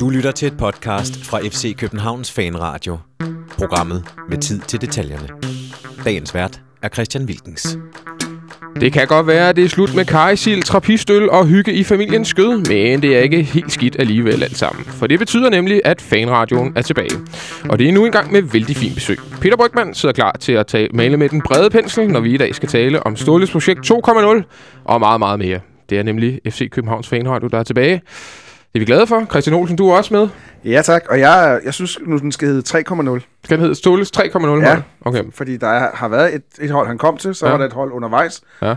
Du lytter til et podcast fra FC Københavns Fanradio. Programmet med tid til detaljerne. Dagens vært er Christian Wilkens. Det kan godt være, at det er slut med kajsild, trappistøl og hygge i familiens skød, men det er ikke helt skidt alligevel alt sammen. For det betyder nemlig, at fanradioen er tilbage. Og det er nu engang med vældig fin besøg. Peter Brygman sidder klar til at tage, male med den brede pensel, når vi i dag skal tale om Ståles projekt 2.0 og meget, meget mere. Det er nemlig FC Københavns Fanradio, der er tilbage. Det er vi glade for. Christian Olsen, du er også med. Ja tak, og jeg, jeg synes nu, den skal hedde 3,0. Skal den hedde Ståles 3.0 Ja. Okay. Fordi der er, har været et, et hold, han kom til, så Ja. var der et hold undervejs. Ja. 1,0,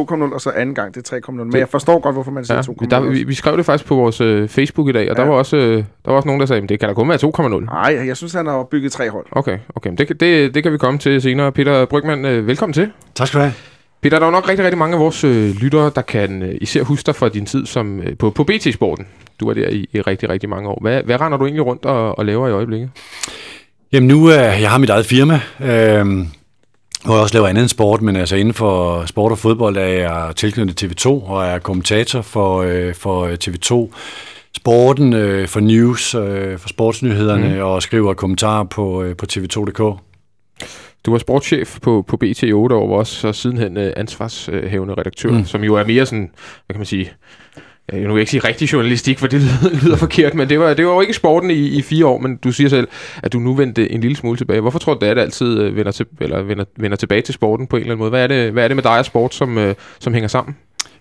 2,0, og så anden gang det er 3,0. Men jeg forstår godt, hvorfor man siger Ja, 2,0. der, vi, vi skrev det faktisk på vores øh, Facebook i dag, og ja. Der, var også, øh, der var også nogen, der sagde, at det kan da kun være 2,0. Nej, jeg synes, han har bygget tre hold. Okay, okay. Det, kan- det, det kan vi komme til senere. Peter Brygman, øh, velkommen til. Tak skal du have. Peter, der er jo nok rigtig, rigtig mange af vores øh, lyttere, der kan øh, især huske dig fra din tid som, øh, på, på BT-sporten. Du var der i, i rigtig, rigtig mange år. Hvad, hvad render du egentlig rundt og, og laver i øjeblikket? Jamen nu er jeg har mit eget firma, øh, hvor jeg også laver andet end sport, men altså inden for sport og fodbold er jeg tilknyttet TV2 og er kommentator for, øh, for TV2 Sporten, øh, for news, øh, for sportsnyhederne mm. og skriver kommentarer på, øh, på tv2.dk. Du var sportschef på, på BT i 8 år, var også så sidenhen øh, ansvarshævende redaktør, mm. Som jo er mere sådan, hvad kan man sige, ja, nu vil jeg ikke sige rigtig journalistik, for det lyder, lyder forkert, men det var, det var jo ikke sporten i, i fire år, men du siger selv, at du nu vendte en lille smule tilbage. Hvorfor tror du, at det altid øh, vender, til, eller vender, vender tilbage til sporten på en eller anden måde? Hvad er det, hvad er det med dig og sport, som, øh, som hænger sammen?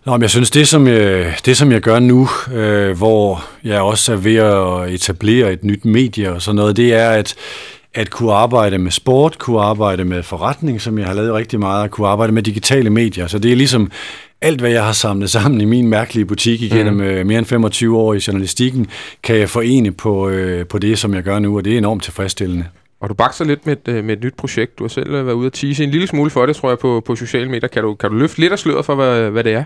Nå, men jeg synes, det som jeg, det, som jeg gør nu, øh, hvor jeg også er ved at etablere et nyt medie og sådan noget, det er at, at kunne arbejde med sport, kunne arbejde med forretning, som jeg har lavet rigtig meget, og kunne arbejde med digitale medier. Så det er ligesom alt, hvad jeg har samlet sammen i min mærkelige butik igennem mm. øh, mere end 25 år i journalistikken, kan jeg forene på, øh, på det, som jeg gør nu, og det er enormt tilfredsstillende. Og du bakser lidt med et, øh, med et nyt projekt. Du har selv øh, været ude at tease en lille smule for det, tror jeg, på, på sociale medier. Kan du, kan du løfte lidt af sløret for, hvad, hvad det er?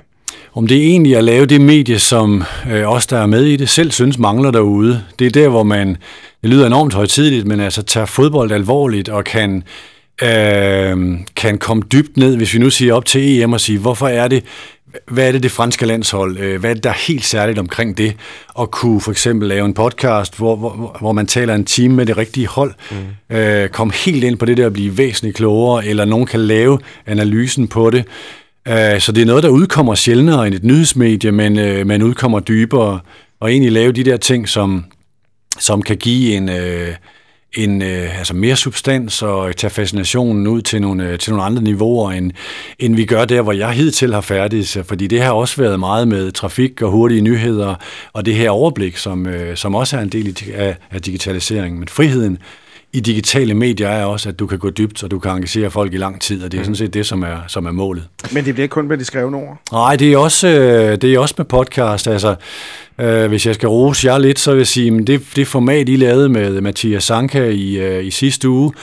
Om det er egentlig at lave det medie, som øh, os, der er med i det, selv synes mangler derude. Det er der, hvor man, det lyder enormt højtidligt, men altså tager fodbold alvorligt og kan, øh, kan komme dybt ned, hvis vi nu siger op til EM og sige, hvorfor er det, hvad er det det franske landshold, øh, hvad er det der er helt særligt omkring det, og kunne for eksempel lave en podcast, hvor, hvor, hvor man taler en time med det rigtige hold, mm. øh, komme helt ind på det der at blive væsentligt klogere, eller nogen kan lave analysen på det, Øh, så det er noget, der udkommer sjældnere end et nyhedsmedie, men, øh, men udkommer dybere, og egentlig lave de der ting, som, som kan give en, øh, en øh, altså mere substans og tage fascinationen ud til nogle, øh, til nogle andre niveauer, end, end vi gør der, hvor jeg hidtil har færdig. Fordi det har også været meget med trafik og hurtige nyheder, og det her overblik, som, øh, som også er en del i- af, af digitaliseringen. Men friheden i digitale medier er også, at du kan gå dybt, og du kan engagere folk i lang tid, og det er sådan set det, som er, som er målet. Men det bliver ikke kun med de skrevne ord. Nej, det er også, øh, det er også med podcast. Altså, øh, hvis jeg skal rose jer lidt, så vil jeg sige, at det, det format, I lavede med Mathias Sanka i, øh, i sidste uge,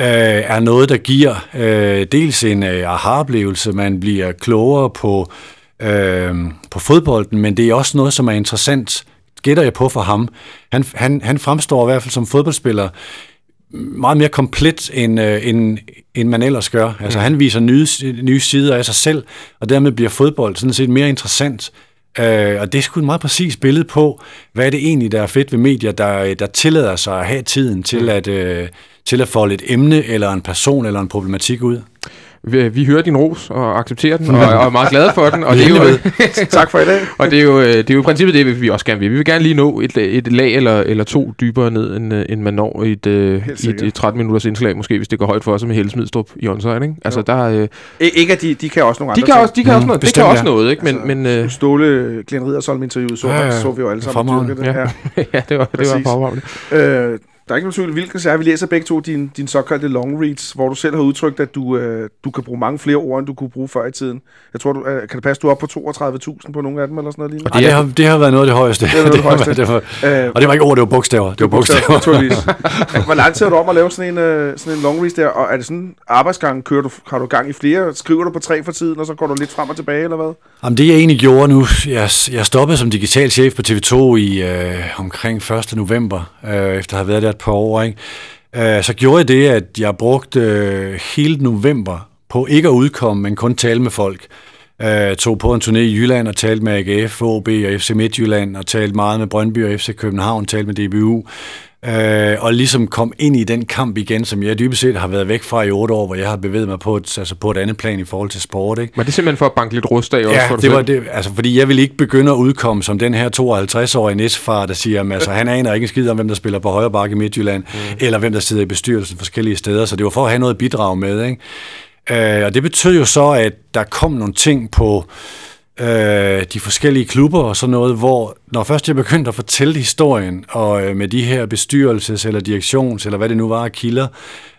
øh, er noget, der giver øh, dels en øh, aha-oplevelse, man bliver klogere på, øh, på fodbolden, men det er også noget, som er interessant, gætter jeg på for ham. Han, han, han fremstår i hvert fald som fodboldspiller meget mere komplet, end, øh, end, end man ellers gør. Altså han viser nye, nye sider af sig selv, og dermed bliver fodbold sådan set mere interessant. Øh, og det er sgu et meget præcis billede på, hvad er det egentlig, der er fedt ved medier, der, der tillader sig at have tiden til, at, øh, til at folde et emne, eller en person, eller en problematik ud. Vi, vi hører din ros og accepterer den, og, og er meget glade for den. Og det er jo, tak for i dag. og det er jo, øh, det er jo i princippet det, vi også gerne vil. Vi vil gerne lige nå et, et lag eller, eller to dybere ned, end, øh, end man når i et, øh, i et, et 13 minutters indslag, måske hvis det går højt for os med Helle Smidstrup i onside. Ikke? Altså, Jo. der, øh, I, ikke at de, de kan også nogle de andre kan ting. også, de kan Mm, også noget. Det bestemt, kan også ja. noget, ikke? Men, Altså, men øh, Ståle Glenn Riddersholm interviewet, så, Ja, ja, ja. så vi jo alle sammen. Det. Ja. ja, det var, det var powerful. Øh, der er ikke nogen tvivl, hvilken er, vi læser begge to din, din såkaldte long reads, hvor du selv har udtrykt, at du, øh, du kan bruge mange flere ord, end du kunne bruge før i tiden. Jeg tror, du, øh, kan det passe, du er oppe på 32.000 på nogle af dem, eller sådan noget lignende? Og det, er- har, det har været noget af det højeste. Det noget af det har højeste. været- det var, Øh, og det var ikke ord, det var bogstaver. Det var bogstaver. naturligvis. Hvor lang tid har du om at lave sådan en, øh, sådan en long read der, og er det sådan arbejdsgang, kører du, har du gang i flere, skriver du på tre for tiden, og så går du lidt frem og tilbage, eller hvad? Jamen det jeg egentlig gjorde nu, jeg, jeg stoppede som digital chef på TV2 i øh, omkring 1. november, øh, efter at have været der et par år. Ikke? Øh, så gjorde jeg det, at jeg brugte øh, hele november på ikke at udkomme, men kun tale med folk. Øh, tog på en turné i Jylland og talte med AGF, OB og FC Midtjylland, og talte meget med Brøndby og FC København, talte med DBU. Øh, og ligesom kom ind i den kamp igen, som jeg dybest set har været væk fra i otte år, hvor jeg har bevæget mig på et, altså på et andet plan i forhold til sport. Ikke? Var det simpelthen for at banke lidt rust af? Også, Ja, dig det selv? var det, altså, fordi jeg vil ikke begynde at udkomme som den her 52-årige næstfar, der siger, at altså, han aner ikke en skid om, hvem der spiller på højre bakke i Midtjylland, mm. eller hvem der sidder i bestyrelsen forskellige steder, så det var for at have noget bidrag med. Ikke? Øh, og det betød jo så, at der kom nogle ting på øh, de forskellige klubber og sådan noget, hvor når først jeg begyndte at fortælle historien, og øh, med de her bestyrelses- eller direktions- eller hvad det nu var af kilder,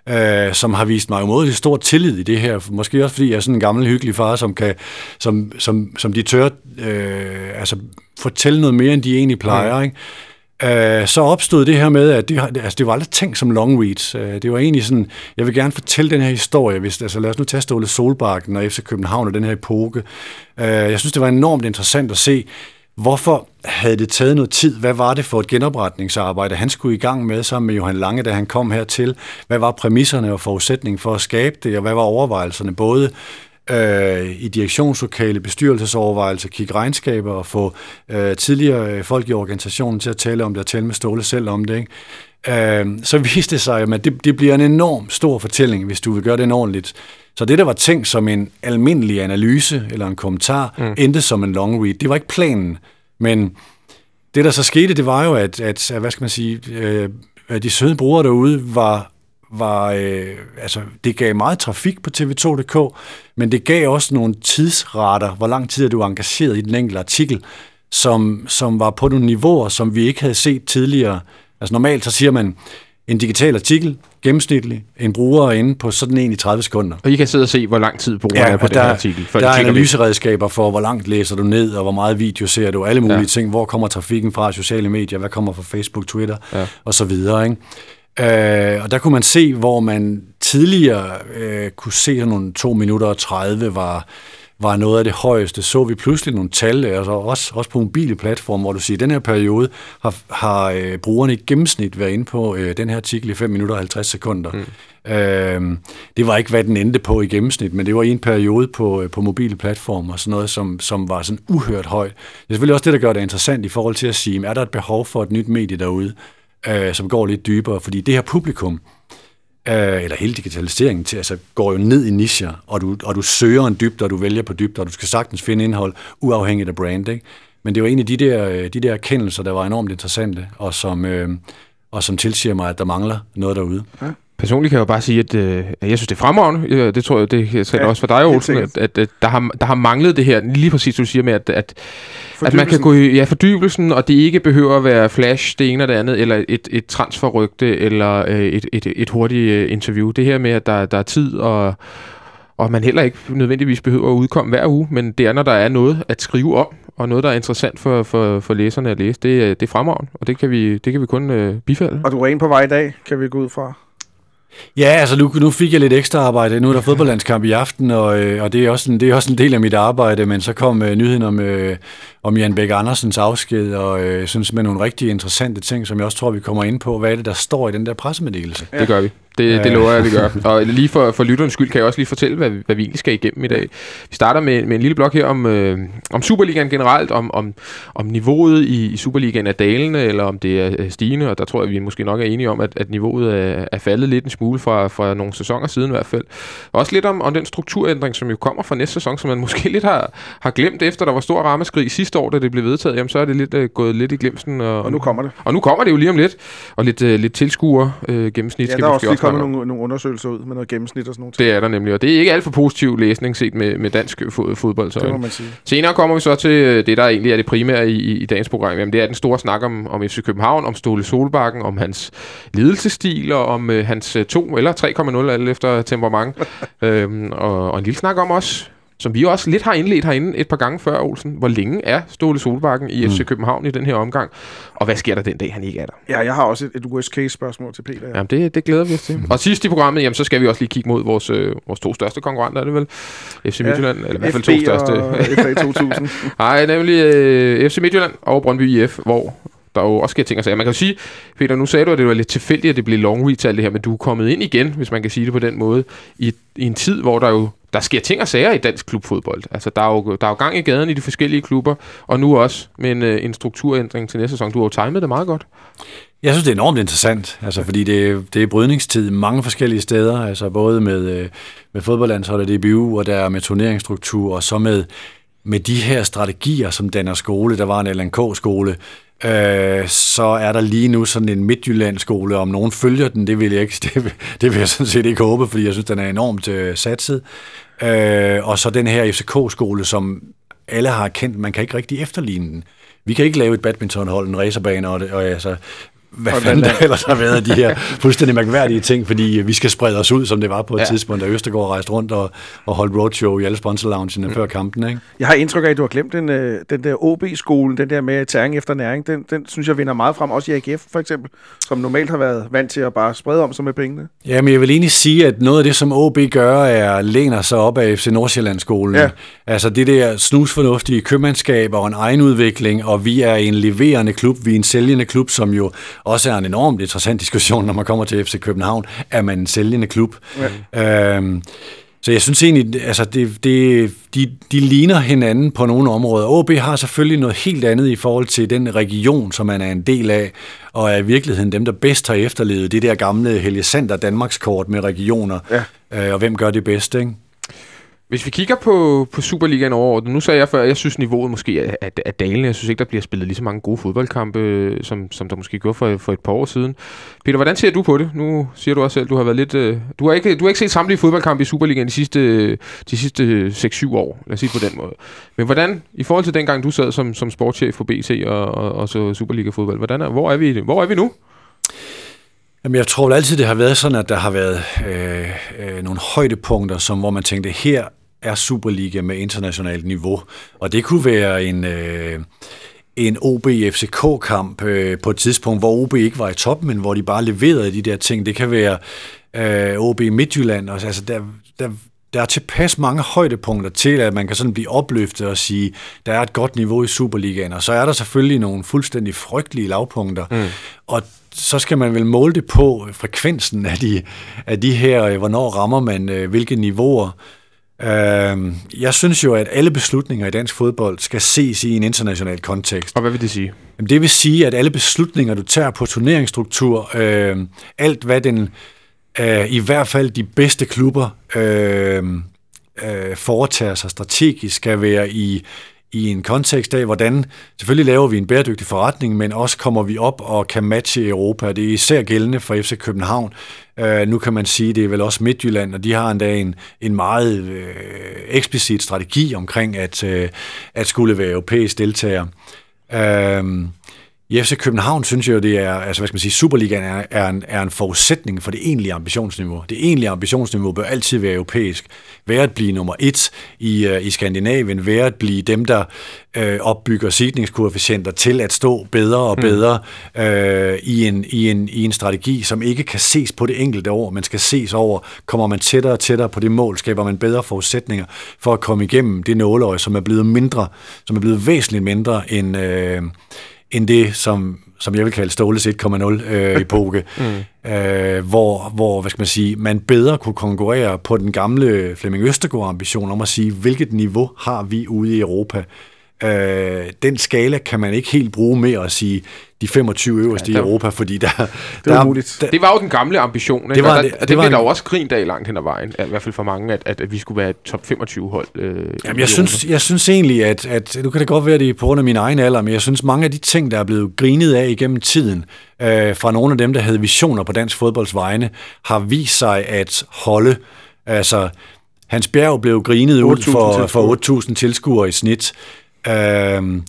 øh, som har vist mig umådelig stor tillid i det her. Måske også fordi jeg er sådan en gammel, hyggelig far, som, kan, som, som, som de tør øh, altså, fortælle noget mere, end de egentlig plejer. Mm. Ikke? Øh, så opstod det her med, at det, altså, det var aldrig tænkt som long reads. Øh, det var egentlig sådan, jeg vil gerne fortælle den her historie. Hvis, altså, lad os nu tage Ståle Solbakken og FC København og den her epoke. Øh, jeg synes, det var enormt interessant at se, Hvorfor havde det taget noget tid? Hvad var det for et genopretningsarbejde, han skulle i gang med sammen med Johan Lange, da han kom hertil? Hvad var præmisserne og forudsætningen for at skabe det, og hvad var overvejelserne både øh, i direktionslokale bestyrelsesovervejelser, kigge regnskaber og få øh, tidligere øh, folk i organisationen til at tale om det og tale med Ståle selv om det. Ikke? Øh, så viste det sig, at det, det bliver en enorm stor fortælling, hvis du vil gøre det ordentligt. Så det, der var tænkt som en almindelig analyse eller en kommentar, mm. endte som en long read. Det var ikke planen, men det, der så skete, det var jo, at, at hvad skal man sige, øh, at de søde brugere derude var, var øh, altså, det gav meget trafik på tv2.dk, men det gav også nogle tidsrater, hvor lang tid er du engageret i den enkelte artikel, som, som var på nogle niveauer, som vi ikke havde set tidligere. Altså normalt så siger man, en digital artikel, gennemsnitlig, en bruger er inde på sådan en i 30 sekunder. Og I kan sidde og se, hvor lang tid brugeren er på den her artikel. før der de er analyseredskaber for, hvor langt læser du ned, og hvor meget video ser du, alle mulige Ja. ja. ting. Hvor kommer trafikken fra sociale medier, hvad kommer fra Facebook, Twitter, Ja. ja. og så videre. Ikke? Øh, og der kunne man se, hvor man tidligere øh, kunne se, at nogle 2 minutter og 30 var, var noget af det højeste. Så vi pludselig nogle tal, altså også, også på mobile platforme, hvor du siger, at den her periode har, har øh, brugerne i gennemsnit været inde på øh, den her artikel i 5 minutter og 50 sekunder. Mm. Øh, det var ikke, hvad den endte på i gennemsnit, men det var i en periode på, øh, på mobile platforme og sådan noget, som, som var sådan uhørt højt. Det er selvfølgelig også det, der gør det interessant i forhold til at sige, er der et behov for et nyt medie derude, øh, som går lidt dybere? Fordi det her publikum, øh, eller hele digitaliseringen til, altså, går jo ned i nischer, og du, og du søger en dybde, og du vælger på dybde, og du skal sagtens finde indhold, uafhængigt af brand. Ikke? Men det var en af de der, øh, de der erkendelser, der var enormt interessante, og som, øh, og som tilsiger mig, at der mangler noget derude. Personligt kan jeg jo bare sige, at øh, jeg synes, det er fremragende. Det tror jeg, det skal Ja, også for dig, Olsen, at, at, at der, har, der har manglet det her, lige præcis du siger med, at, at, at man kan gå i ja, fordybelsen, og det ikke behøver at være flash, det ene og det andet, eller et, et transferrygte, eller øh, et, et, et hurtigt øh, interview. Det her med, at der, der er tid, og, og man heller ikke nødvendigvis behøver at udkomme hver uge, men det er, når der er noget at skrive om, og noget, der er interessant for, for, for læserne at læse. Det, er- det er fremragende, og det kan vi, det kan vi kun øh, bifalde. Og du er en på vej i dag, kan vi gå ud fra. Ja, altså nu, nu fik jeg lidt ekstra arbejde. Nu er der fodboldlandskamp i aften, og, øh, og det, er også en, det er også en del af mit arbejde, men så kom øh, nyheden om, øh, om Jan Bæk Andersens afsked, og øh, synes med nogle rigtig interessante ting, som jeg også tror, vi kommer ind på. Hvad er det, der står i den der pressemeddelelse? Det gør vi. Det, det lover jeg, vi gør. Og lige for, for lytterens skyld kan jeg også lige fortælle, hvad, vi- hvad vi egentlig skal igennem i dag. Vi starter med, med en lille blok her om, øh, om Superligaen generelt, om, om, om niveauet i, i Superligaen er dalende, eller om det er øh, stigende, og der tror jeg, vi måske nok er enige om, at, at niveauet er, er faldet lidt en smule fra, fra nogle sæsoner siden i hvert fald. Også lidt om, om den strukturændring, som jo kommer fra næste sæson, som man måske lidt har, har glemt efter, der var stor rammeskrig sidste år, da det blev vedtaget. Jamen, så er det lidt øh, gået lidt i glemsen. Og, Og nu kommer det. og nu kommer det jo lige om lidt, og lidt, øh, lidt tilskuer øh, gennemsnit. Ja, skal vi også måske lige kommet nogle, nogle undersøgelser ud med noget gennemsnit og sådan nogle ting. Det er der nemlig, og det er ikke alt for positiv læsning set med, med dansk fod, fodbold. Så Det må man sige. Senere kommer vi så til øh, det, der egentlig er det primære i, i, dagens program. Jamen, det er den store snak om, om FC København, om Ståle Solbakken, om hans ledelsesstil, og om øh, hans øh, 2 eller 3,0, alt efter temperament. øhm, og, og en lille snak om os, som vi også lidt har indledt herinde et par gange før, Olsen. Hvor længe er Ståle Solbakken i FC København i den her omgang? Og hvad sker der den dag, han ikke er der? Ja, jeg har også et, et worst case spørgsmål til Peter. Ja. Jamen, det, det glæder vi os til. Og sidst i programmet, jamen, så skal vi også lige kigge mod vores, øh, vores to største konkurrenter, er det vel? FC Midtjylland, eller i hvert fald to største. FA 2000. Nej, nemlig øh, FC Midtjylland og Brøndby IF, hvor der jo også sker ting og sager. Man kan jo sige, Peter, nu sagde du, at det var lidt tilfældigt, at det blev long reach alt det her, men du er kommet ind igen, hvis man kan sige det på den måde, i, i en tid, hvor der jo der sker ting og sager i dansk klubfodbold. Altså, der er, jo, der er jo gang i gaden i de forskellige klubber, og nu også med en, øh, en strukturændring til næste sæson. Du har jo timet det meget godt. Jeg synes, det er enormt interessant, altså, fordi det, det er brydningstid mange forskellige steder, altså både med, øh, med fodboldlandsholdet DBU, og der er med turneringsstruktur, og så med, med de her strategier, som danner skole. Der var en LNK-skole, øh, så er der lige nu sådan en Midtjylland-skole. Om nogen følger den, det vil jeg ikke, det, vil, det vil jeg sådan set ikke håbe, fordi jeg synes, den er enormt øh, satset. Øh, og så den her FCK-skole, som alle har kendt, man kan ikke rigtig efterligne den. Vi kan ikke lave et badmintonhold, en racerbane, og, det, og altså, hvad fanden der ellers har været af de her fuldstændig mærkværdige ting, fordi vi skal sprede os ud, som det var på et ja. tidspunkt, da Østergaard rejste rundt og, og holdt roadshow i alle sponsorloungene mm. før kampen. Ikke? Jeg har indtryk af, at du har glemt den, øh, den der OB-skole, den der med tæring efter næring, den, den synes jeg vinder meget frem, også i AGF for eksempel, som normalt har været vant til at bare sprede om sig med pengene. Ja, men jeg vil egentlig sige, at noget af det, som OB gør, er læner sig op af FC Nordsjællandsskolen. Ja. Altså det der snusfornuftige købmandskab og en egenudvikling, og vi er en leverende klub, vi er en sælgende klub, som jo også er en enormt interessant diskussion, når man kommer til FC København. Er man en sælgende klub? Ja. Øhm, så jeg synes egentlig, altså det, det, de, de ligner hinanden på nogle områder. OB har selvfølgelig noget helt andet i forhold til den region, som man er en del af, og er i virkeligheden dem, der bedst har efterlevet det der gamle Helge Sander Danmarkskort med regioner, ja. øh, og hvem gør det bedst, ikke? Hvis vi kigger på, på Superligaen overordnet, nu sagde jeg før, at jeg synes niveauet måske er, er, er dalende. Jeg synes ikke, der bliver spillet lige så mange gode fodboldkampe, øh, som, som der måske gjorde for, for et par år siden. Peter, hvordan ser du på det? Nu siger du også selv, at du har været lidt... Øh, du, har ikke, du har ikke set samtlige fodboldkampe i Superligaen de sidste, de sidste 6-7 år, lad os sige på den måde. Men hvordan, i forhold til dengang du sad som, som sportschef for BC og, og, og så Superliga-fodbold, hvordan er, hvor, er vi, hvor er vi nu? Jamen, jeg tror altid, det har været sådan, at der har været øh, øh, nogle højdepunkter, som, hvor man tænkte, her er Superliga med internationalt niveau. Og det kunne være en... Øh, en OB-FCK-kamp øh, på et tidspunkt, hvor OB ikke var i top, men hvor de bare leverede de der ting. Det kan være øh, OB Midtjylland. Og, altså, der, der, der er tilpas mange højdepunkter til, at man kan sådan blive opløftet og sige, der er et godt niveau i Superligaen. Og så er der selvfølgelig nogle fuldstændig frygtelige lavpunkter. Mm. Og så skal man vel måle det på frekvensen af de, af de her, øh, hvornår rammer man øh, hvilke niveauer. Øh, jeg synes jo, at alle beslutninger i dansk fodbold skal ses i en international kontekst. Og hvad vil det sige? Jamen, det vil sige, at alle beslutninger, du tager på turneringsstruktur, øh, alt hvad den, øh, i hvert fald de bedste klubber, øh, øh, foretager sig strategisk, skal være i i en kontekst af, hvordan selvfølgelig laver vi en bæredygtig forretning, men også kommer vi op og kan matche Europa. Det er især gældende for FC København. Øh, nu kan man sige, det er vel også Midtjylland, og de har endda en, en meget øh, eksplicit strategi omkring at, øh, at skulle være europæisk deltager. Øh, i FC København synes jeg jo, det er, altså hvad skal man sige, Superligaen er, er, en, er en forudsætning for det egentlige ambitionsniveau. Det egentlige ambitionsniveau bør altid være europæisk. Være at blive nummer et i, uh, i Skandinavien, være at blive dem, der uh, opbygger sidningskoefficienter til at stå bedre og mm. bedre mm. uh, i, en, i, en, i en strategi, som ikke kan ses på det enkelte år, men skal ses over, kommer man tættere og tættere på det mål, skaber man bedre forudsætninger for at komme igennem det nåleøje, som er blevet mindre, som er blevet væsentligt mindre end... Uh, end det, som, som jeg vil kalde Ståles 1.0 øh, mm. øh, hvor, hvor hvad skal man, sige, man bedre kunne konkurrere på den gamle Flemming Østergaard ambition om at sige, hvilket niveau har vi ude i Europa. Øh, den skala kan man ikke helt bruge med at sige, de 25 øverste ja, i Europa, fordi der... Det var der, muligt. Der, det var jo den gamle ambition, ikke? Det var, og der, det, det, det var der jo også grin dag langt hen ad vejen, i hvert fald for mange, at, at, at vi skulle være et top 25-hold. Øh, Jamen, jeg synes, jeg synes egentlig, at, at nu kan det godt være, det er på grund af min egen alder, men jeg synes, mange af de ting, der er blevet grinet af igennem tiden, øh, fra nogle af dem, der havde visioner på dansk fodbolds vegne, har vist sig at holde. Altså, Hans Bjerg blev grinet ud for, for 8.000 tilskuere i snit. Øh,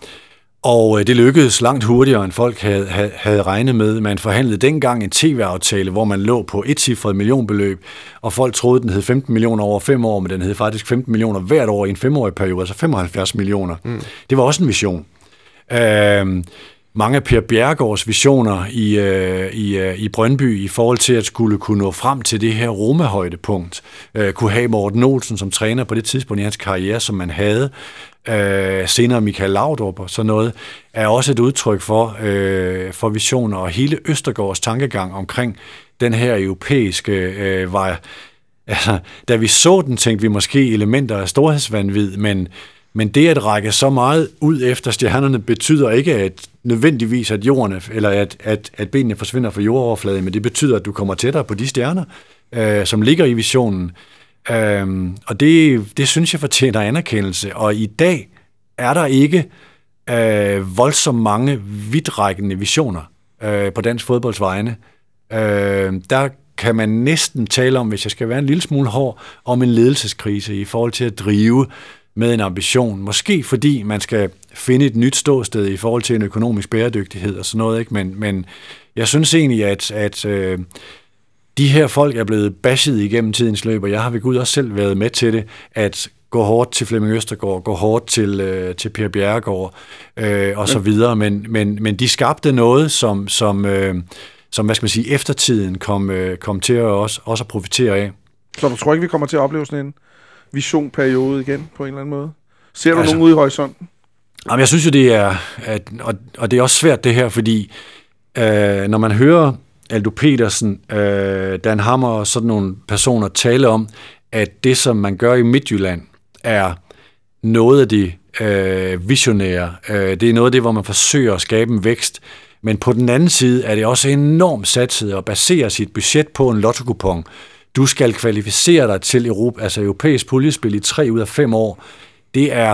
og øh, det lykkedes langt hurtigere, end folk havde, havde regnet med. Man forhandlede dengang en tv-aftale, hvor man lå på et cifret millionbeløb, og folk troede, den hed 15 millioner over fem år, men den hed faktisk 15 millioner hvert år i en femårig periode, altså 75 millioner. Mm. Det var også en vision. Øh, mange af Per Bjergårds visioner i, øh, i, øh, i Brøndby i forhold til at skulle kunne nå frem til det her Roma-højdepunkt, øh, kunne have Morten Olsen som træner på det tidspunkt i hans karriere, som man havde, øh, senere Michael Laudrup og sådan noget, er også et udtryk for, øh, for visioner og hele Østergaards tankegang omkring den her europæiske øh, var Altså, da vi så den, tænkte vi måske elementer af storhedsvandvid, men, men det at række så meget ud efter stjernerne betyder ikke at nødvendigvis, at jorden, eller at, at, at benene forsvinder fra jordoverfladen, men det betyder, at du kommer tættere på de stjerner, øh, som ligger i visionen. Øh, og det, det synes jeg fortjener anerkendelse. Og i dag er der ikke øh, voldsomt mange vidtrækkende visioner øh, på dansk fodbolds vegne. Øh, der kan man næsten tale om, hvis jeg skal være en lille smule hård, om en ledelseskrise i forhold til at drive med en ambition. Måske fordi man skal finde et nyt ståsted i forhold til en økonomisk bæredygtighed og sådan noget. Ikke? Men, men jeg synes egentlig, at, at øh, de her folk er blevet bashed igennem tidens løb, og jeg har ved Gud også selv været med til det, at gå hårdt til Flemming Østergaard, gå hårdt til, øh, til Per Bjerregaard øh, og så videre, men, men, men de skabte noget, som, som, øh, som hvad skal man sige, eftertiden kom, øh, kom til at også, også at profitere af. Så du tror ikke, vi kommer til at opleve sådan en visionperiode igen på en eller anden måde? Ser du Altså- nogen ude i horisonten? Jamen, jeg synes jo, det er, at, og, og det er også svært det her, fordi øh, når man hører Aldo Petersen, øh, Dan Hammer og sådan nogle personer tale om, at det, som man gør i Midtjylland, er noget af det øh, visionære. Øh, det er noget af det, hvor man forsøger at skabe en vækst. Men på den anden side er det også enormt satset at basere sit budget på en lottokupon. Du skal kvalificere dig til Europa, altså europæisk puljespil i tre ud af fem år. Det er,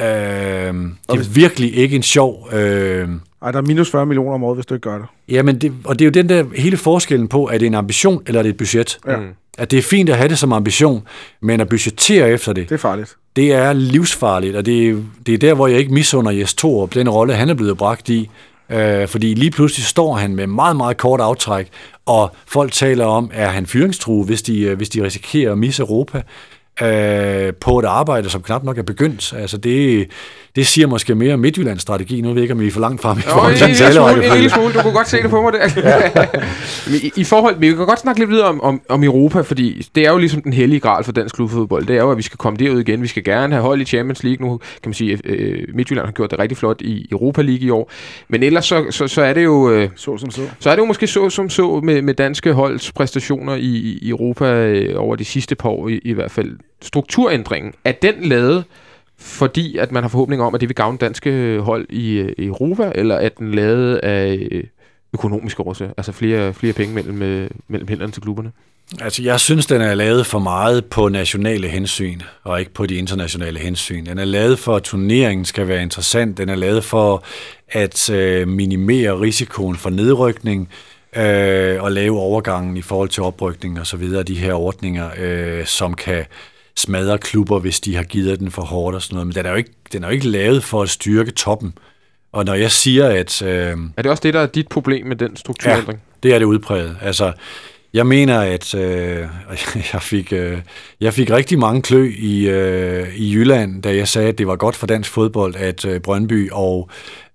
øh, det er virkelig ikke en sjov... Øh, Ej, der er minus 40 millioner om året, hvis du ikke gør det. Jamen, det, og det er jo den der hele forskellen på, er det en ambition, eller er det et budget? Ja. At det er fint at have det som ambition, men at budgettere efter det, Det er farligt. det er livsfarligt, og det, er- det er der, hvor jeg ikke misunder Jes Torup, den rolle, han er blevet bragt i. Øh, fordi lige pludselig står han med meget, meget kort aftræk, og folk taler om, er han fyringstrue, hvis de, øh, hvis de risikerer at misse Europa? Øh, på et arbejde, som knap nok er begyndt. Altså det, det siger måske mere om Midtjyllands strategi. Nu ved jeg ikke, om vi er for langt frem i Jo, forhold en, til en, lille smule, en talerækkefølge. lille smule. Du kunne godt se det på mig der. Men I, I forhold, men vi kan godt snakke lidt videre om, om, om Europa, fordi det er jo ligesom den hellige gral for dansk klubfodbold. Det er jo, at vi skal komme derud igen. Vi skal gerne have hold i Champions League. Nu kan man sige, at øh, Midtjylland har gjort det rigtig flot i Europa League i år. Men ellers så, så, så er det jo... Øh, Så som så. så er det jo måske så som så med, med danske holds præstationer i, i Europa øh, over de sidste par år i, i hvert fald. Strukturændringen, er den lavet, fordi at man har forhåbninger om, at det vil gavne danske øh, hold i, øh, i Europa, eller er den lavet af øh, økonomiske årsager, altså flere, flere penge mellem, mellem hænderne til klubberne? Altså, jeg synes, den er lavet for meget på nationale hensyn, og ikke på de internationale hensyn. Den er lavet for, at turneringen skal være interessant. Den er lavet for at øh, minimere risikoen for nedrykning, øh, og lave overgangen i forhold til oprykning og så videre. De her ordninger, øh, som kan smadre klubber, hvis de har givet den for hårdt og sådan noget. Men den er jo ikke, den er jo ikke lavet for at styrke toppen. Og når jeg siger, at... Øh, Er det også det, der er dit problem med den strukturændring? det er det udpræget. Altså, jeg mener, at øh, jeg, fik, øh, jeg fik rigtig mange klø i, øh, i Jylland, da jeg sagde, at det var godt for dansk fodbold, at øh, Brøndby og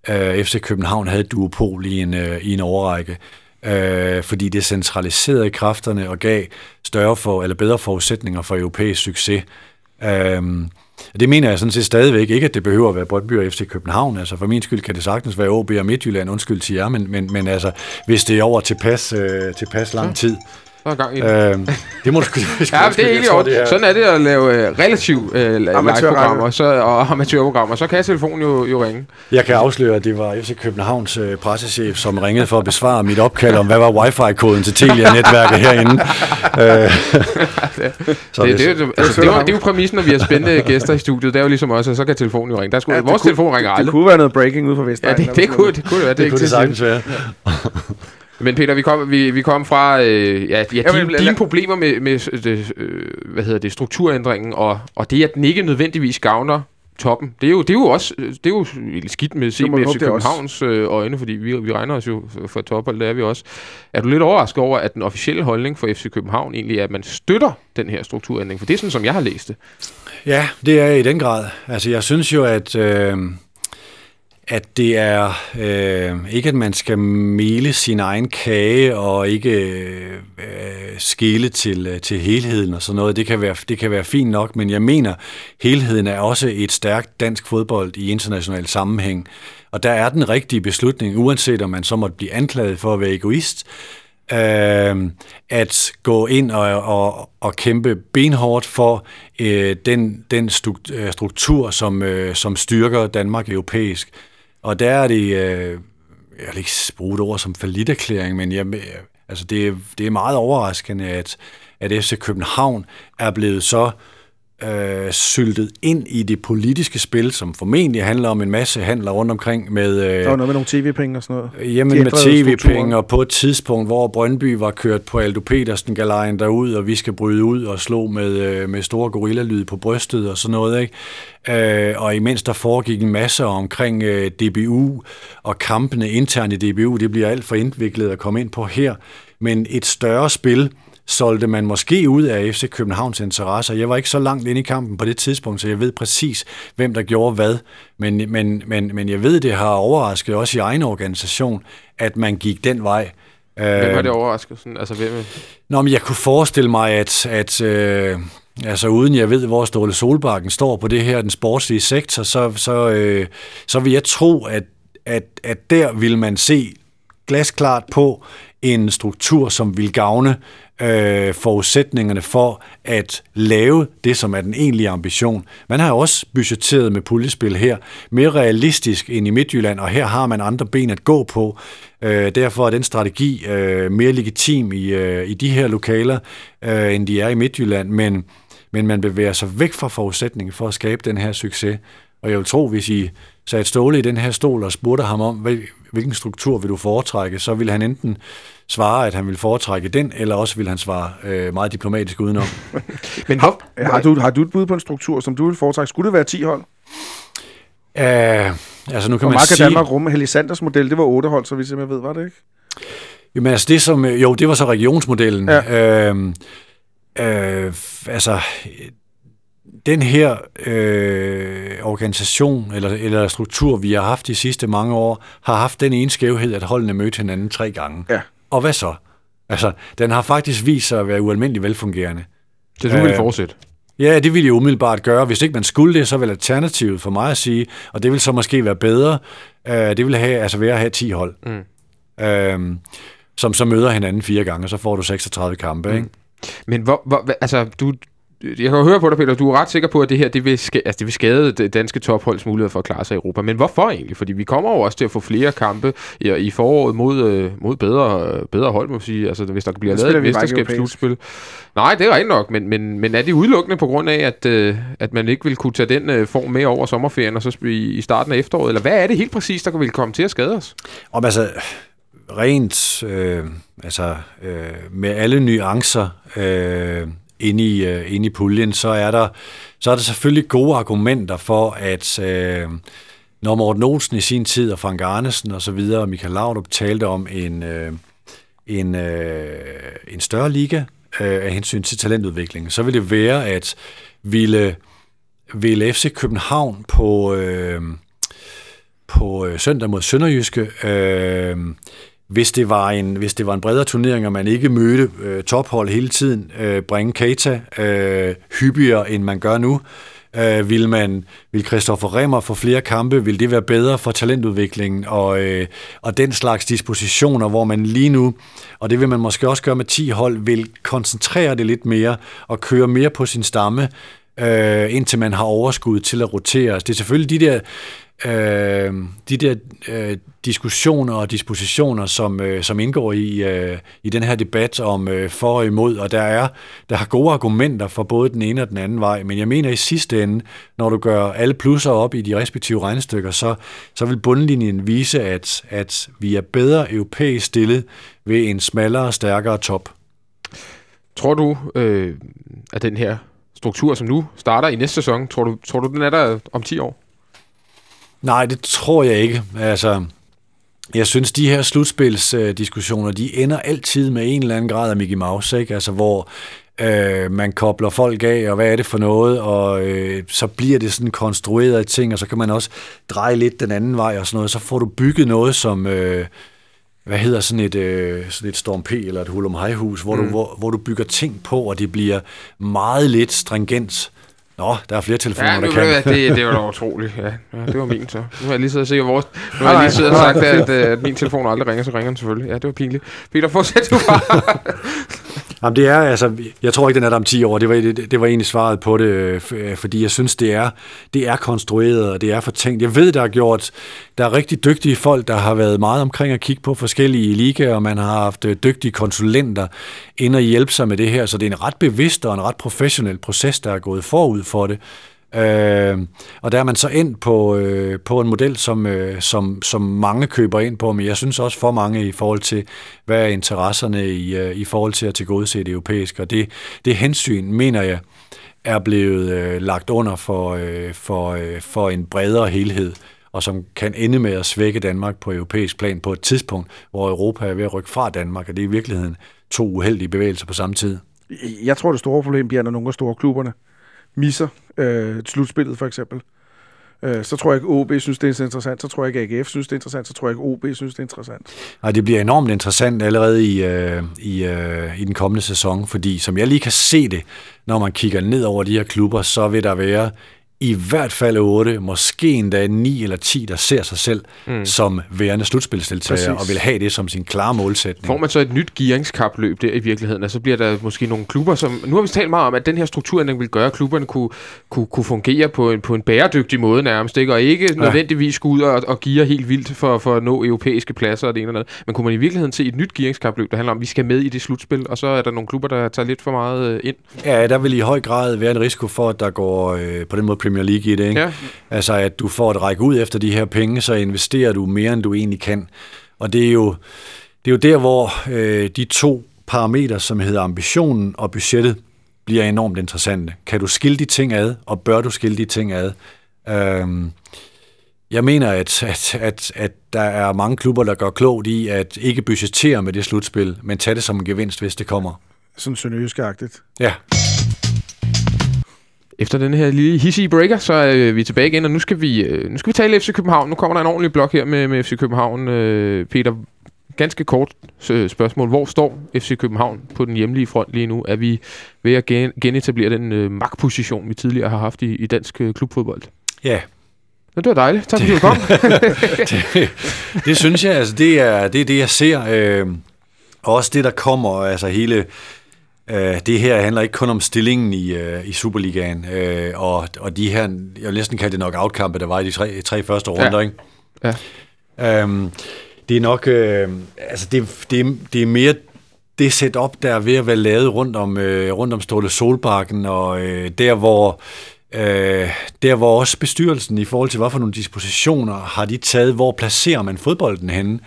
øh, FC København havde et duopol i en, øh, i en overrække. Øh, fordi det centraliserede kræfterne og gav større for, eller bedre forudsætninger for europæisk succes. Øhm, det mener jeg sådan set stadigvæk ikke, at det behøver at være Brøndby og FC København. Altså for min skyld kan det sagtens være OB og Midtjylland, undskyld til jer, men, men, men altså, hvis det er over tilpas, øh, tilpas lang tid. Så er gang i det. Øhm, det må du sgu Ja, det er egentlig orden. Sådan er det at lave øh, relativt øh, live-programmer så, og amatørprogrammer. Så kan telefonen jo, jo ringe. Jeg kan afsløre, at det var FC Københavns øh, pressechef, som ringede for at besvare mit opkald om, hvad var wifi-koden til Telia-netværket herinde. Så Det, det, er jo- altså, det, er jo- det er jo præmissen, når vi har spændende gæster i studiet. Det er jo ligesom også, at så kan telefonen jo ringe. Der skulle, ja, vores kunne, telefon ringer Det aldrig. kunne være noget breaking ude fra Ja, Vestegnen. det, det, kunne, det kunne det være. Det, er det ikke kunne det sagtens være. Men Peter, vi kom, vi, vi kom fra øh, ja, ja, Jamen, dine, lad- dine problemer med, med det, øh, hvad hedder det, strukturændringen, og, og det, at den ikke nødvendigvis gavner toppen. Det er jo, det er jo også det er jo skidt med, set med FC. Københavns øh, øjne, fordi vi, vi regner os jo for tophold, det er vi også. Er du lidt overrasket over, at den officielle holdning for FC København egentlig er, at man støtter den her strukturændring? For det er sådan, som jeg har læst det. Ja, det er jeg i den grad. Altså, jeg synes jo, at, øh, at det er øh, ikke, at man skal mele sin egen kage og ikke øh, skele til, øh, til helheden og sådan noget. Det kan, være, det kan være fint nok, men jeg mener, helheden er også et stærkt dansk fodbold i international sammenhæng. Og der er den rigtige beslutning, uanset om man så måtte blive anklaget for at være egoist, øh, at gå ind og, og, og kæmpe benhårdt for øh, den, den struktur, øh, som, øh, som styrker Danmark europæisk. Og der er det, øh, jeg vil ikke bruge et ord som erklæring, men jeg, øh, altså det, det er meget overraskende, at, at FC København er blevet så øh, syltet ind i det politiske spil, som formentlig handler om en masse handler rundt omkring med... Øh, der var noget med nogle tv-penge og sådan noget. Jamen med tv-penge, og på et tidspunkt, hvor Brøndby var kørt på Aldo Petersen galejen derud, og vi skal bryde ud og slå med, øh, med store gorillalyd på brystet og sådan noget, ikke? Øh, og imens der foregik en masse omkring øh, DBU og kampene internt i DBU, det bliver alt for indviklet at komme ind på her, men et større spil, solgte man måske ud af FC Københavns interesser. Jeg var ikke så langt inde i kampen på det tidspunkt, så jeg ved præcis, hvem der gjorde hvad. Men, men, men, men jeg ved, det har overrasket også i egen organisation, at man gik den vej. Hvem har det overrasket? Sådan, altså, hvem? Nå, men jeg kunne forestille mig, at, at øh, altså uden jeg ved, hvor Ståle Solbakken står på det her, den sportslige sektor, så, så, øh, så vil jeg tro, at, at, at der vil man se glasklart på en struktur, som vil gavne øh, Øh, forudsætningerne for at lave det, som er den egentlige ambition. Man har også budgetteret med puljespil her, mere realistisk end i Midtjylland, og her har man andre ben at gå på. Øh, derfor er den strategi øh, mere legitim i, øh, i de her lokaler, øh, end de er i Midtjylland, men, men man bevæger sig væk fra forudsætningen for at skabe den her succes. Og jeg vil tro, hvis I satte Ståle i den her stol og spurgte ham om, hvilken struktur vil du foretrække, så vil han enten svare, at han vil foretrække den, eller også vil han svare øh, meget diplomatisk udenom. Men har, har, du, har du et bud på en struktur, som du vil foretrække? Skulle det være 10 hold? Uh, altså nu kan man sige... Danmark rumme Helge Sanders model, det var 8 hold, så vi simpelthen ved, var det ikke? Jamen altså det som, øh, jo, det var så regionsmodellen. Ja. Uh, uh, altså, den her øh, organisation eller, eller struktur, vi har haft de sidste mange år, har haft den ene skævhed, at holdene mødte hinanden tre gange. Ja. Og hvad så? Altså, den har faktisk vist sig at være ualmindelig velfungerende. Det du vil øh, fortsætte? Ja, det ville jeg umiddelbart gøre. Hvis ikke man skulle det, så vil alternativet for mig at sige, og det vil så måske være bedre, øh, det vil have, altså være at have 10 hold, mm. øh, som så møder hinanden fire gange, og så får du 36 kampe. Mm. Ikke? Men hvor, hvor, altså, du, jeg kan jo høre på dig, Peter, du er ret sikker på, at det her det vil, skade, altså, det vil skade det danske topholds mulighed for at klare sig i Europa. Men hvorfor egentlig? Fordi vi kommer jo også til at få flere kampe i, i foråret mod, øh, mod bedre, bedre hold, må sige. Altså, hvis der bliver lavet et mesterskabsslutspil. Nej, det er rigtigt nok, men, men, men er det udelukkende på grund af, at, øh, at man ikke vil kunne tage den øh, form med over sommerferien og så i, i starten af efteråret? Eller hvad er det helt præcis, der vil komme til at skade os? Om altså, rent øh, altså, øh, med alle nuancer... Øh, inde i, øh, inde i puljen, så er, der, så er der selvfølgelig gode argumenter for, at øh, når Morten Olsen i sin tid, og Frank Arnesen og så videre, og Michael Laudrup talte om en, øh, en, øh, en større liga øh, af hensyn til talentudviklingen, så vil det være, at ville, ville FC København på, øh, på øh, søndag mod Sønderjyske øh, hvis det var en, hvis det var en bredere turnering, og man ikke mødte øh, tophold hele tiden, øh, bringe Keita øh, hyppigere, end man gør nu, øh, vil man vil Christoffer Remmer få flere kampe, vil det være bedre for talentudviklingen? Og, øh, og den slags dispositioner, hvor man lige nu, og det vil man måske også gøre med 10 hold, vil koncentrere det lidt mere og køre mere på sin stamme, øh, indtil man har overskud til at rotere. Det er selvfølgelig de der øh, de der øh, diskussioner og dispositioner, som, øh, som indgår i, øh, i den her debat om øh, for og imod, og der er der har gode argumenter for både den ene og den anden vej, men jeg mener i sidste ende, når du gør alle plusser op i de respektive regnestykker, så, så vil bundlinjen vise, at, at vi er bedre europæisk stillet ved en smallere og stærkere top. Tror du, øh, at den her struktur, som nu starter i næste sæson, tror du, tror du den er der om 10 år? Nej, det tror jeg ikke. Altså, jeg synes, de her slutspilsdiskussioner, de ender altid med en eller anden grad af Mickey Mouse, ikke? Altså, hvor øh, man kobler folk af, og hvad er det for noget, og øh, så bliver det sådan konstrueret ting, og så kan man også dreje lidt den anden vej og sådan noget, så får du bygget noget, som... Øh, hvad hedder sådan et, øh, sådan et Storm P eller et Hulum Hus, hvor, mm. du, hvor, hvor du bygger ting på, og det bliver meget lidt stringent. Nå, der er flere telefoner, Ja, der kan. det, det, det var da utroligt. Ja, ja, det var min så. Nu har jeg lige siddet og set vores... Nu har jeg lige siddet og sagt, at, at min telefon aldrig ringer, så ringer den selvfølgelig. Ja, det var pinligt. Peter, fortsæt du bare. Jamen det er, altså, jeg tror ikke, den er der om 10 år. Det var, det, det var egentlig svaret på det, øh, fordi jeg synes, det er, det er konstrueret, og det er fortænkt. Jeg ved, der er gjort, der er rigtig dygtige folk, der har været meget omkring at kigge på forskellige ligaer, og man har haft øh, dygtige konsulenter ind og hjælpe sig med det her, så det er en ret bevidst og en ret professionel proces, der er gået forud for det. Øh, og der er man så ind på, øh, på en model, som, øh, som, som mange køber ind på, men jeg synes også for mange i forhold til, hvad er interesserne i, øh, i forhold til at tilgodese det europæiske. Og det, det hensyn, mener jeg, er blevet øh, lagt under for, øh, for, øh, for en bredere helhed, og som kan ende med at svække Danmark på europæisk plan på et tidspunkt, hvor Europa er ved at rykke fra Danmark, og det er i virkeligheden to uheldige bevægelser på samme tid. Jeg tror, det store problem bliver, når nogle af store klubberne misser øh, slutspillet, for eksempel. Øh, så tror jeg ikke, OB synes, det er interessant. Så tror jeg ikke, AGF synes, det er interessant. Så tror jeg ikke, OB synes, det er interessant. Nej, det bliver enormt interessant allerede i, øh, i, øh, i den kommende sæson, fordi som jeg lige kan se det, når man kigger ned over de her klubber, så vil der være i hvert fald 8, måske endda 9 eller 10, der ser sig selv mm. som værende slutspilsdeltager og vil have det som sin klare målsætning. Får man så et nyt gearingskapløb der i virkeligheden, og så bliver der måske nogle klubber, som... Nu har vi talt meget om, at den her strukturændring vil gøre, at klubberne kunne, kunne, kunne fungere på en, på en bæredygtig måde nærmest, ikke? og ikke ja. nødvendigvis gå ud og, og geare helt vildt for, for at nå europæiske pladser og det ene og det andet. Men kunne man i virkeligheden se et nyt gearingskapløb, der handler om, at vi skal med i det slutspil, og så er der nogle klubber, der tager lidt for meget øh, ind? Ja, der vil i høj grad være en risiko for, at der går øh, på den måde Premier League i det. Ikke? Ja. Altså, at du får at række ud efter de her penge, så investerer du mere, end du egentlig kan. Og det er jo, det er jo der, hvor øh, de to parametre, som hedder ambitionen og budgettet, bliver enormt interessante. Kan du skille de ting ad, og bør du skille de ting ad? Øhm, jeg mener, at, at, at, at der er mange klubber, der gør klogt i at ikke budgettere med det slutspil, men tage det som en gevinst, hvis det kommer. Sådan sønderjyskagtigt. Ja. Efter den her lille hissige breaker, så er vi tilbage igen, og nu skal vi, øh, nu skal vi tale FC København. Nu kommer der en ordentlig blok her med, med FC København. Øh, Peter, ganske kort øh, spørgsmål. Hvor står FC København på den hjemlige front lige nu? Er vi ved at gen, genetablere den øh, magtposition, vi tidligere har haft i, i dansk øh, klubfodbold? Ja, Nå, det var dejligt. Tak fordi du kom. det, det synes jeg, altså det er det, er det jeg ser. Øh, og også det, der kommer, altså hele... Øh, det her handler ikke kun om stillingen i, øh, i Superligaen, øh, og, og de her, jeg vil næsten kalde det nok outkampe, der var i de tre, tre første runder, ikke? Ja. Øhm, det er nok, øh, altså det, det, det er mere det setup, der er ved at være lavet rundt om, øh, rundt om Ståle Solbakken, og øh, der hvor øh, der hvor også bestyrelsen i forhold til, hvad for nogle dispositioner har de taget, hvor placerer man fodbolden henne,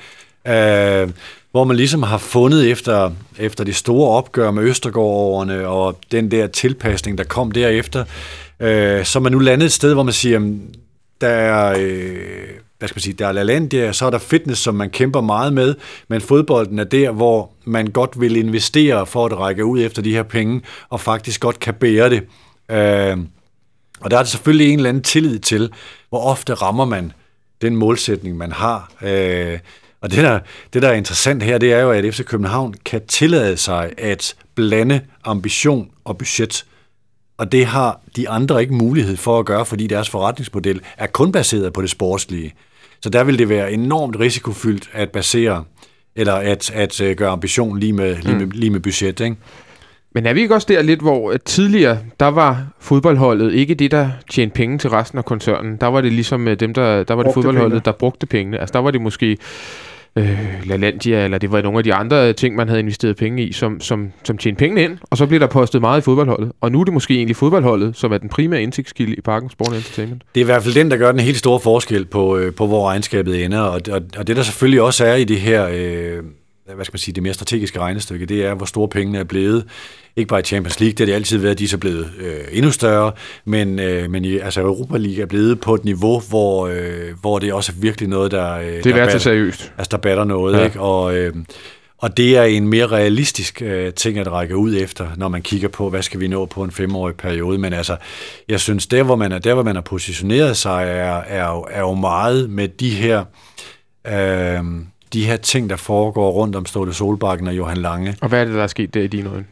øh, hvor man ligesom har fundet efter, efter det store opgør med Østergaard-årene og den der tilpasning, der kom derefter, øh, så er man nu landet et sted, hvor man siger, jamen, der er, øh, hvad skal man sige, der er LaLandia, så er der fitness, som man kæmper meget med, men fodbolden er der, hvor man godt vil investere for at række ud efter de her penge, og faktisk godt kan bære det. Øh, og der er det selvfølgelig en eller anden tillid til, hvor ofte rammer man den målsætning, man har. Øh, og det der, det, der er interessant her, det er jo, at FC København kan tillade sig at blande ambition og budget. Og det har de andre ikke mulighed for at gøre, fordi deres forretningsmodel er kun baseret på det sportslige. Så der vil det være enormt risikofyldt at basere, eller at, at øh, gøre ambition lige med, lige med, lige med budget. Ikke? Men er vi ikke også der lidt, hvor tidligere, der var fodboldholdet ikke det, der tjente penge til resten af koncernen. Der var det ligesom øh, dem, der, der var det Brugte fodboldholdet, pengene. der brugte pengene. Altså der var det måske øh, LaLandia, eller det var nogle af de andre ting, man havde investeret penge i, som, som, som tjente pengene ind, og så blev der postet meget i fodboldholdet. Og nu er det måske egentlig fodboldholdet, som er den primære indtægtskilde i Parken Sport Entertainment. Det er i hvert fald den, der gør den helt store forskel på, øh, på hvor regnskabet ender. Og, og, og det, der selvfølgelig også er i det her, øh, hvad skal man sige, det mere strategiske regnestykke, det er, hvor store pengene er blevet. Ikke bare i Champions League, det har de altid været, de er så blevet øh, endnu større, men, øh, men i, altså Europa League er blevet på et niveau, hvor, øh, hvor det også er virkelig noget, der, øh, Det er værd til seriøst. altså, der batter noget. Ja. Ikke? Og, øh, og det er en mere realistisk øh, ting at række ud efter, når man kigger på, hvad skal vi nå på en femårig periode. Men altså, jeg synes, der hvor man er, der, hvor man har positioneret sig, er, er, jo- er jo meget med de her, øh, de her ting, der foregår rundt om Ståle Solbakken og Johan Lange. Og hvad er det, der er sket der i dine øjne?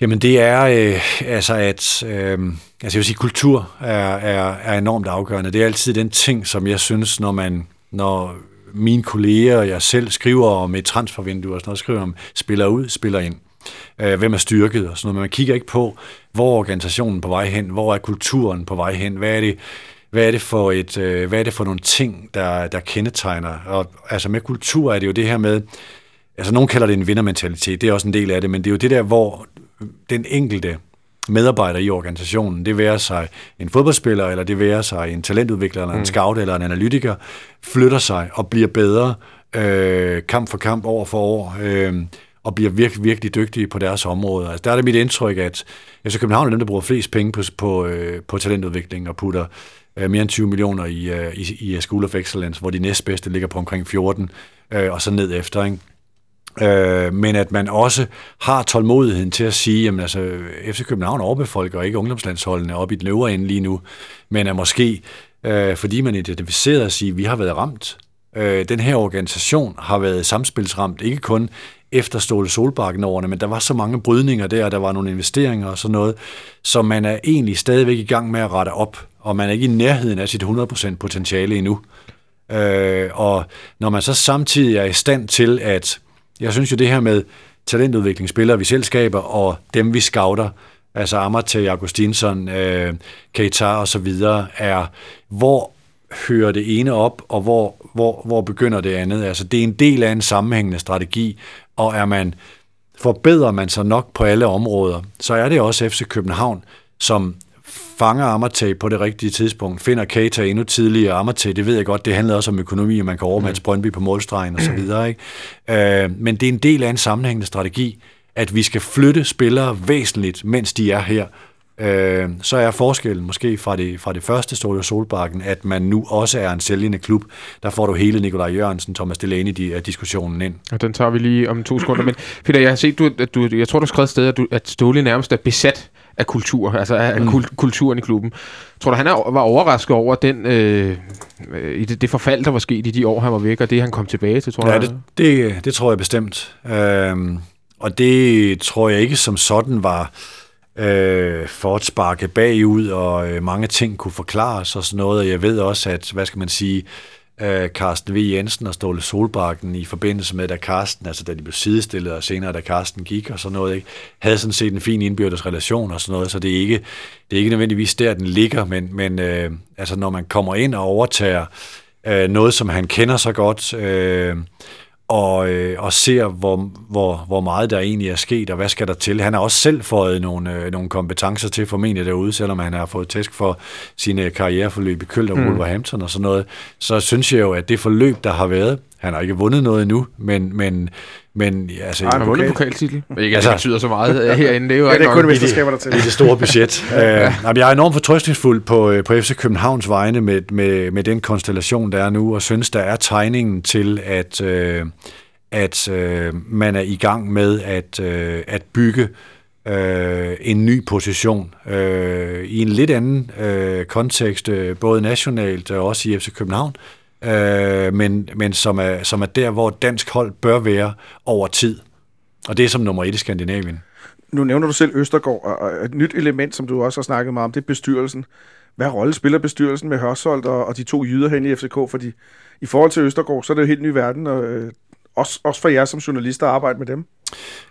Jamen det er øh, altså at øh, altså jeg vil sige kultur er, er, er enormt afgørende. Det er altid den ting, som jeg synes, når man når mine kolleger og jeg selv skriver om et transfervindue og sådan noget, skriver om spiller ud, spiller ind. Øh, hvem er styrket og sådan noget. Men man kigger ikke på, hvor er organisationen på vej hen, hvor er kulturen på vej hen, hvad er det, hvad er det for et, øh, hvad er det for nogle ting, der, der kendetegner. Og altså med kultur er det jo det her med, altså nogen kalder det en vindermentalitet, det er også en del af det, men det er jo det der, hvor den enkelte medarbejder i organisationen, det være sig en fodboldspiller, eller det være sig en talentudvikler, eller en mm. scout, eller en analytiker, flytter sig og bliver bedre øh, kamp for kamp, år for år, øh, og bliver virkelig, virkelig dygtige på deres område. Altså, der er det mit indtryk, at FC København er dem, der bruger flest penge på, på, øh, på talentudvikling og putter øh, mere end 20 millioner i, øh, i, i øh, School of Excellence, hvor de næstbedste ligger på omkring 14, øh, og så ned efter, ikke? Øh, men at man også har tålmodigheden til at sige, jamen altså, FC København overbefolker ikke ungdomslandsholdene op i den øvre ende lige nu, men er måske, øh, fordi man identificerer at sige, at vi har været ramt. Øh, den her organisation har været samspilsramt, ikke kun efter Ståle Solbakken årene, men der var så mange brydninger der, der var nogle investeringer og sådan noget, så man er egentlig stadigvæk i gang med at rette op, og man er ikke i nærheden af sit 100% potentiale endnu. Øh, og når man så samtidig er i stand til at jeg synes jo det her med talentudvikling, spillere vi selv skaber, og dem vi scouter, altså Amartey, Augustinsson, øh, Keita og så videre, er, hvor hører det ene op, og hvor, hvor, hvor begynder det andet. Altså det er en del af en sammenhængende strategi, og er man, forbedrer man sig nok på alle områder, så er det også FC København, som fanger Amartey på det rigtige tidspunkt, finder Keita endnu tidligere. Amartey, det ved jeg godt, det handler også om økonomi, og man kan overmatche mm. Brøndby på målstregen og så videre. Ikke? Øh, men det er en del af en sammenhængende strategi, at vi skal flytte spillere væsentligt, mens de er her. Øh, så er forskellen måske fra det, fra det første Storio Solbakken, at man nu også er en sælgende klub. Der får du hele Nikolaj Jørgensen, Thomas Delaney af diskussionen ind. Og den tager vi lige om to sekunder. Men Peter, jeg har set, du, at du, jeg tror, du har skrevet sted, at, du, at Ståle nærmest er besat af kultur, altså af mm. kulturen i klubben. Tror du, han er, var overrasket over den, øh, det, det forfald, der var sket i de år, han var væk, og det, han kom tilbage til, tror ja, jeg? Det, det, det tror jeg bestemt. Øhm, og det tror jeg ikke som sådan var øh, Øh, for at sparke bagud, og øh, mange ting kunne forklares og sådan noget. Og jeg ved også, at, hvad skal man sige, øh, Carsten V. Jensen og Ståle Solbakken i forbindelse med, da Carsten, altså da de blev sidestillet, og senere da Carsten gik og sådan noget, ikke, havde sådan set en fin indbyrdes relation og sådan noget, så det er ikke, det er ikke nødvendigvis der, den ligger, men, men øh, altså når man kommer ind og overtager øh, noget, som han kender så godt, øh, og, øh, og ser, hvor, hvor, hvor meget der egentlig er sket, og hvad skal der til. Han har også selv fået nogle, øh, nogle kompetencer til formentlig derude, selvom han har fået tæsk for sine karriereforløb i Køl og mm. Wolverhampton og sådan noget. Så synes jeg jo, at det forløb, der har været, han har ikke vundet noget endnu, men, men, men altså... Han har vundet en pokaltitel. Ikke, altså, det betyder så meget herinde. Det er jo ja, det er kun mesterskaber, der til. I det store budget. uh, jeg er enormt fortrøstningsfuld på, øh, på FC Københavns vegne med, med, med den konstellation, der er nu, og synes, der er tegningen til, at, uh, at uh, man er i gang med at, uh, at bygge uh, en ny position uh, i en lidt anden uh, kontekst, uh, både nationalt og også i FC København, øh, øh, men, men som, er, som er der, hvor dansk hold bør være over tid. Og det er som nummer et i Skandinavien. Nu nævner du selv Østergaard, og et nyt element, som du også har snakket meget om, det er bestyrelsen. Hvad rolle spiller bestyrelsen med Hørsholdt og, og de to jyder hen i FCK? Fordi i forhold til Østergaard, så er det jo helt ny verden, og øh, også, også for jer som journalister at arbejde med dem.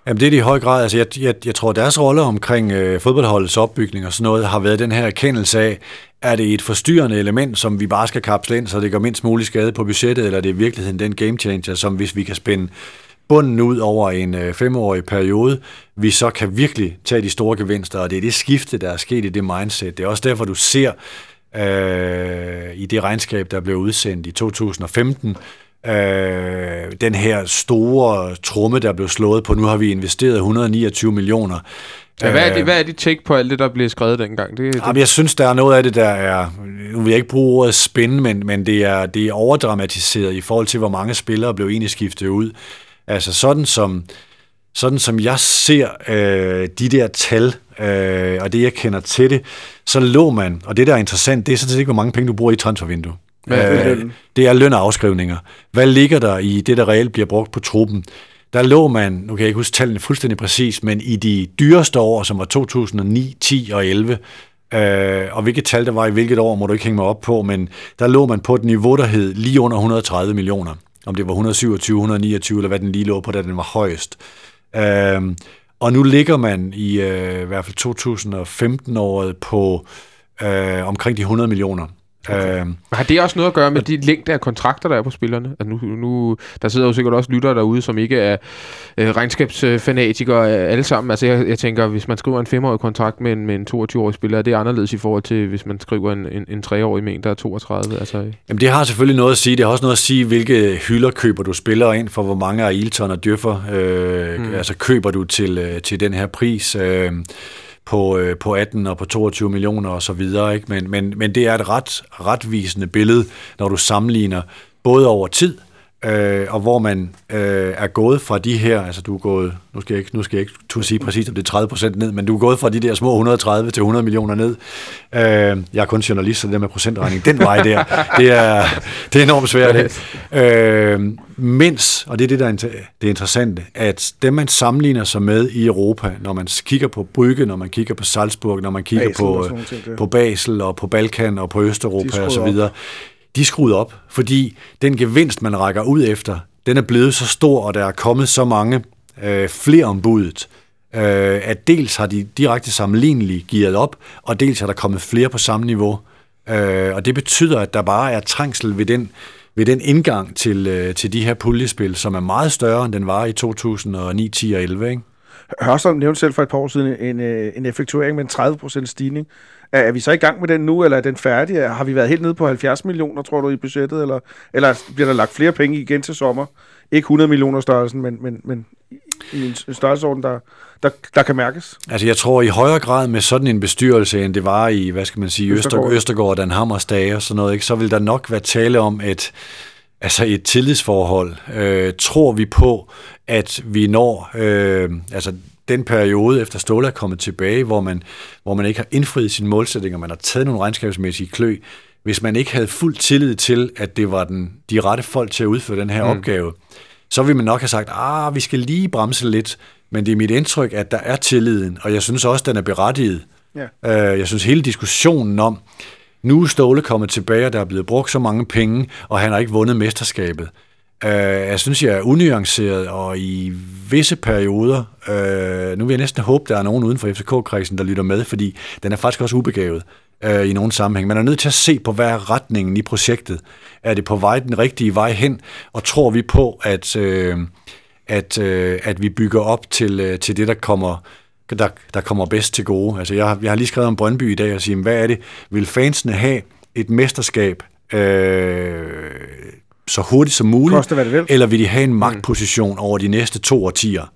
Jamen det er det i høj grad. Altså, jeg, jeg, jeg tror, deres rolle omkring øh, fodboldholdets opbygning og sådan noget har været den her erkendelse af, er det et forstyrrende element, som vi bare skal kapsle ind, så det gør mindst mulig skade på budgettet, eller er det i virkeligheden den game changer, som hvis vi kan spænde bunden ud over en øh, femårig periode, vi så kan virkelig tage de store gevinster, og det er det skifte, der er sket i det mindset. Det er også derfor, du ser øh, i det regnskab, der blev udsendt i 2015, øh, den her store tromme, der blev slået på, nu har vi investeret 129 millioner Ja, hvad, er det, hvad er dit take på alt det, der blev skrevet dengang? Det, det... Jamen, jeg synes, der er noget af det, der er... Nu vil jeg ikke bruge ordet spændende, men, men det, er, det er overdramatiseret i forhold til, hvor mange spillere blev egentlig skiftet ud. Altså sådan som, sådan som jeg ser øh, de der tal, øh, og det jeg kender til det, så lå man, og det der er interessant, det er sådan set ikke, hvor mange penge du bruger i transfervindue. Hvad, øh, det er løn og afskrivninger. Hvad ligger der i det, der reelt bliver brugt på truppen? der lå man, nu kan jeg ikke huske tallene fuldstændig præcis, men i de dyreste år, som var 2009, 10 og 11, øh, og hvilket tal der var i hvilket år, må du ikke hænge mig op på, men der lå man på et niveau, der hed lige under 130 millioner. Om det var 127, 129, eller hvad den lige lå på, da den var højest. Øh, og nu ligger man i øh, i hvert fald 2015-året på øh, omkring de 100 millioner. Okay. Øh, har det også noget at gøre med de længde af kontrakter, der er på spillerne? Altså nu, nu, der sidder jo sikkert også lyttere derude, som ikke er øh, regnskabsfanatikere alle sammen. Altså jeg, jeg tænker, hvis man skriver en femårig kontrakt med en, med en 22-årig spiller, er det anderledes i forhold til, hvis man skriver en, en, en 3-årig med en, der er 32? Altså, Jamen det har selvfølgelig noget at sige. Det har også noget at sige, hvilke hylder køber du spiller ind for, hvor mange af Ilton og Døffer øh, mm. altså køber du til, øh, til den her pris. Øh, på, øh, på 18 og på 22 millioner og så videre. Ikke? Men, men, men det er et ret retvisende billede, når du sammenligner både over tid, øh, og hvor man øh, er gået fra de her, altså du er gået, nu skal jeg ikke, nu skal jeg ikke turde sige præcis, om det er 30 procent ned, men du er gået fra de der små 130 til 100 millioner ned. Øh, jeg er kun journalist, så det der med procentregning, den vej der, det er, det er enormt svært. Ikke? Øh, mens, og det er det, der er det interessante, at dem man sammenligner sig med i Europa, når man kigger på Brygge, når man kigger på Salzburg, når man kigger Basel på, ting, på Basel og på Balkan og på Østeuropa og så videre, de er skruet op, fordi den gevinst, man rækker ud efter, den er blevet så stor, og der er kommet så mange øh, flere ombudet, øh, at dels har de direkte sammenligneligt givet op, og dels er der kommet flere på samme niveau. Øh, og det betyder, at der bare er trængsel ved den, ved den indgang til, øh, til de her puljespil, som er meget større, end den var i 2009, 10 og 11. Ikke? Hørsholm nævnte selv for et par år siden en, øh, en effektuering med en 30% stigning. Er, er vi så i gang med den nu, eller er den færdig? Har vi været helt nede på 70 millioner, tror du, i budgettet? Eller, eller bliver der lagt flere penge igen til sommer? Ikke 100 millioner størrelsen, men, men, men i en størrelsesorden, der, der, der kan mærkes? Altså jeg tror i højere grad med sådan en bestyrelse, end det var i, hvad skal man sige, Østergaard, Østergaard og Dan Hammers dage og sådan noget, ikke, så vil der nok være tale om et, altså et tillidsforhold. Øh, tror vi på, at vi når, øh, altså den periode efter Ståle er kommet tilbage, hvor man, hvor man ikke har indfriet sine målsætninger, man har taget nogle regnskabsmæssige klø, hvis man ikke havde fuld tillid til, at det var den, de rette folk til at udføre den her mm. opgave, så ville man nok have sagt, ah, vi skal lige bremse lidt, men det er mit indtryk, at der er tilliden, og jeg synes også, den er berettiget. Ja. Øh, jeg synes hele diskussionen om, nu er Ståle kommet tilbage, og der er blevet brugt så mange penge, og han har ikke vundet mesterskabet. Øh, jeg synes, jeg er unuanceret, og i visse perioder, øh, nu vil jeg næsten håbe, der er nogen uden for FCK-kredsen, der lytter med, fordi den er faktisk også ubegavet øh, i nogle sammenhæng. Man er nødt til at se på, hvad er retningen i projektet. Er det på vej den rigtige vej hen, og tror vi på, at, øh, at, øh, at vi bygger op til, øh, til det, der kommer der, der kommer bedst til gode. Altså, jeg, har, jeg har lige skrevet om Brøndby i dag og sige, hvad er det? Vil fansene have et mesterskab øh, så hurtigt som muligt, Koste, hvad det vil. eller vil de have en magtposition mm. over de næste to årtier?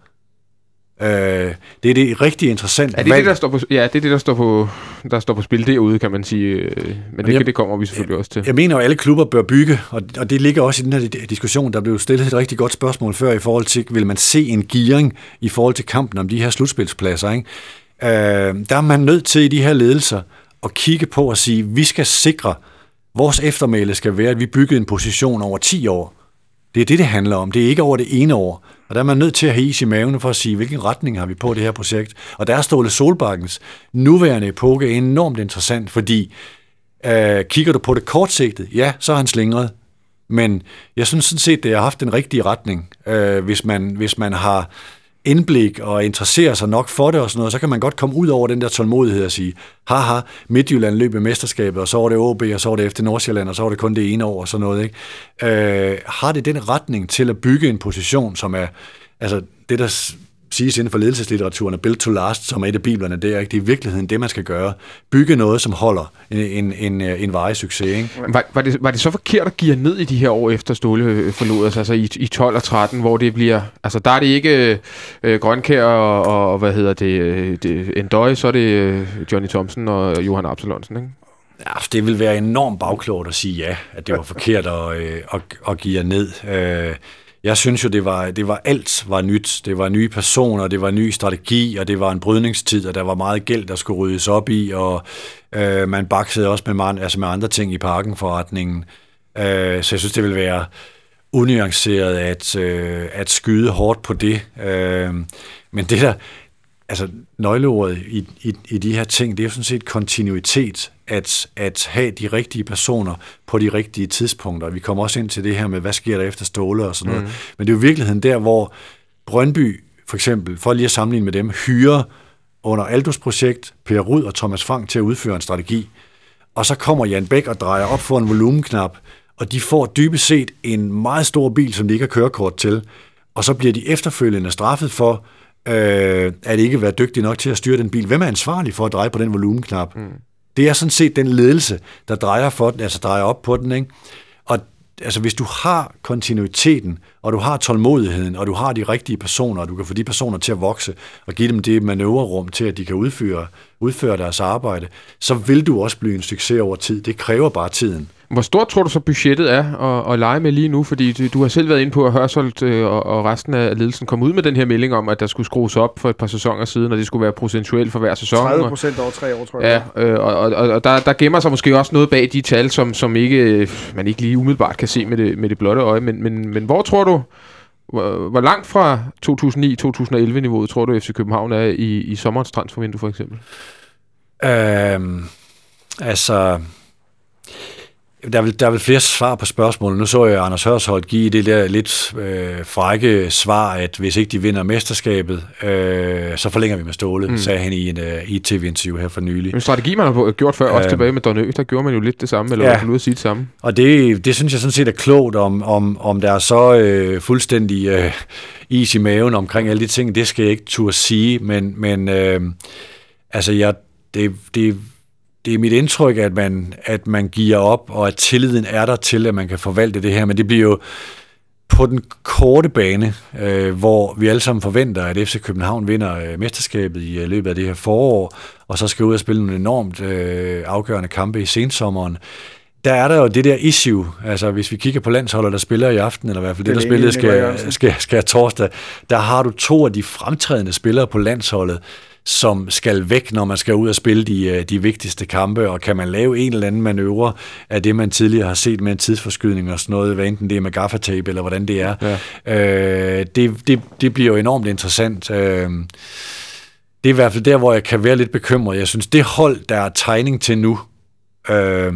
Øh, det er det rigtig interessant. Er det det, der står på, ja, det er det, der står på, der står på spil derude, kan man sige. Øh, men det, jeg, det kommer vi selvfølgelig også til. Jeg mener at alle klubber bør bygge, og, og det ligger også i den her diskussion. Der blev stillet et rigtig godt spørgsmål før i forhold til, vil man se en gearing i forhold til kampen om de her slutspilspladser? Ikke? Øh, der er man nødt til i de her ledelser at kigge på og sige, vi skal sikre, Vores eftermæle skal være, at vi byggede en position over 10 år. Det er det, det handler om. Det er ikke over det ene år. Og der er man nødt til at have is i maven for at sige, hvilken retning har vi på det her projekt. Og der er Ståle Solbakkens nuværende epoke enormt interessant, fordi øh, kigger du på det kortsigtet, ja, så er han slingret. Men jeg synes sådan set, det har haft den rigtige retning, øh, hvis, man, hvis man har indblik og interesserer sig nok for det og sådan noget, så kan man godt komme ud over den der tålmodighed og sige, haha, Midtjylland løb i mesterskabet, og så var det OB, og så var det efter Nordsjælland, og så var det kun det ene år og sådan noget. Ikke? Øh, har det den retning til at bygge en position, som er, altså det der siges inden for ledelseslitteraturen, build to last, som er et af biblerne, det er ikke det er i virkeligheden det, man skal gøre. Bygge noget, som holder en, en, en, en varig succes. Ikke? Var, var, det, var det så forkert at give ned i de her år efter Ståle øh, forlod os, altså i, i 12 og 13, hvor det bliver, altså der er det ikke øh, Grønkær og, og, hvad hedder det, øh, det Endøj, så er det øh, Johnny Thompson og Johan Absalonsen, ikke? Ja, det vil være enormt bagklogt at sige ja, at det var forkert at, øh, at, at give jer ned. Øh, jeg synes jo, det var, det var alt var nyt. Det var nye personer, det var ny strategi, og det var en brydningstid, og der var meget gæld, der skulle ryddes op i, og øh, man baksede også med, man, altså med andre ting i parkenforretningen. Øh, så jeg synes, det vil være unuanceret at, øh, at skyde hårdt på det. Øh, men det der, altså nøgleordet i, i, i de her ting, det er jo sådan set kontinuitet, at, at have de rigtige personer på de rigtige tidspunkter. Vi kommer også ind til det her med, hvad sker der efter Ståle og sådan noget. Mm. Men det er jo i virkeligheden der, hvor Brøndby for eksempel, for lige at sammenligne med dem, hyrer under Aldos projekt Per Rud og Thomas Frank til at udføre en strategi. Og så kommer Jan Bæk og drejer op for en volumenknap, og de får dybest set en meget stor bil, som de ikke har kørekort til. Og så bliver de efterfølgende straffet for, øh, at ikke være dygtige nok til at styre den bil. Hvem er ansvarlig for at dreje på den volumenknap? Mm. Det er sådan set den ledelse, der drejer, for den, altså drejer op på den. Ikke? Og altså, hvis du har kontinuiteten, og du har tålmodigheden, og du har de rigtige personer, og du kan få de personer til at vokse, og give dem det manøvrerum til, at de kan udføre, udføre deres arbejde, så vil du også blive en succes over tid. Det kræver bare tiden. Hvor stort tror du så budgettet er at, at lege med lige nu? Fordi du, du har selv været inde på, at Hørsholt øh, og, og resten af ledelsen kom ud med den her melding om, at der skulle skrues op for et par sæsoner siden, og det skulle være procentuelt for hver sæson. 30 procent over tre år, tror jeg. Ja, øh, og, og, og der, der gemmer sig måske også noget bag de tal, som, som ikke, man ikke lige umiddelbart kan se med det, med det blotte øje. Men, men, men hvor tror du, hvor, hvor langt fra 2009-2011-niveauet tror du, FC København er i, i sommerens transfervindue for eksempel? Øhm, altså, der er, vel, der er vel flere svar på spørgsmålet. Nu så jeg Anders Hørsholt give det der lidt øh, frække svar, at hvis ikke de vinder mesterskabet, øh, så forlænger vi med Ståle, mm. sagde han i, en, uh, i et tv-interview her for nylig. En strategi, man har gjort før, øh, også tilbage med Donø, der gjorde man jo lidt det samme, eller ja. at sige det samme. Og det, det synes jeg sådan set er klogt, om, om, om der er så øh, fuldstændig øh, is i maven omkring alle de ting. Det skal jeg ikke turde sige, men, men øh, altså jeg, det, det det er mit indtryk, at man, at man giver op, og at tilliden er der til, at man kan forvalte det her, men det bliver jo på den korte bane, øh, hvor vi alle sammen forventer, at FC København vinder øh, mesterskabet i øh, løbet af det her forår, og så skal ud og spille nogle enormt øh, afgørende kampe i sensommeren, der er der jo det der issue, altså hvis vi kigger på landsholdet, der spiller i aften, eller i hvert fald det, det der spillede skal, skal, skal, skal torsdag, der har du to af de fremtrædende spillere på landsholdet, som skal væk, når man skal ud og spille de, øh, de vigtigste kampe, og kan man lave en eller anden manøvre af det, man tidligere har set med en tidsforskydning og sådan noget, hvad enten det er med gaffatape eller hvordan det er, ja. øh, det, det, det bliver jo enormt interessant. Øh, det er i hvert fald der, hvor jeg kan være lidt bekymret. Jeg synes, det hold, der er tegning til nu, øh,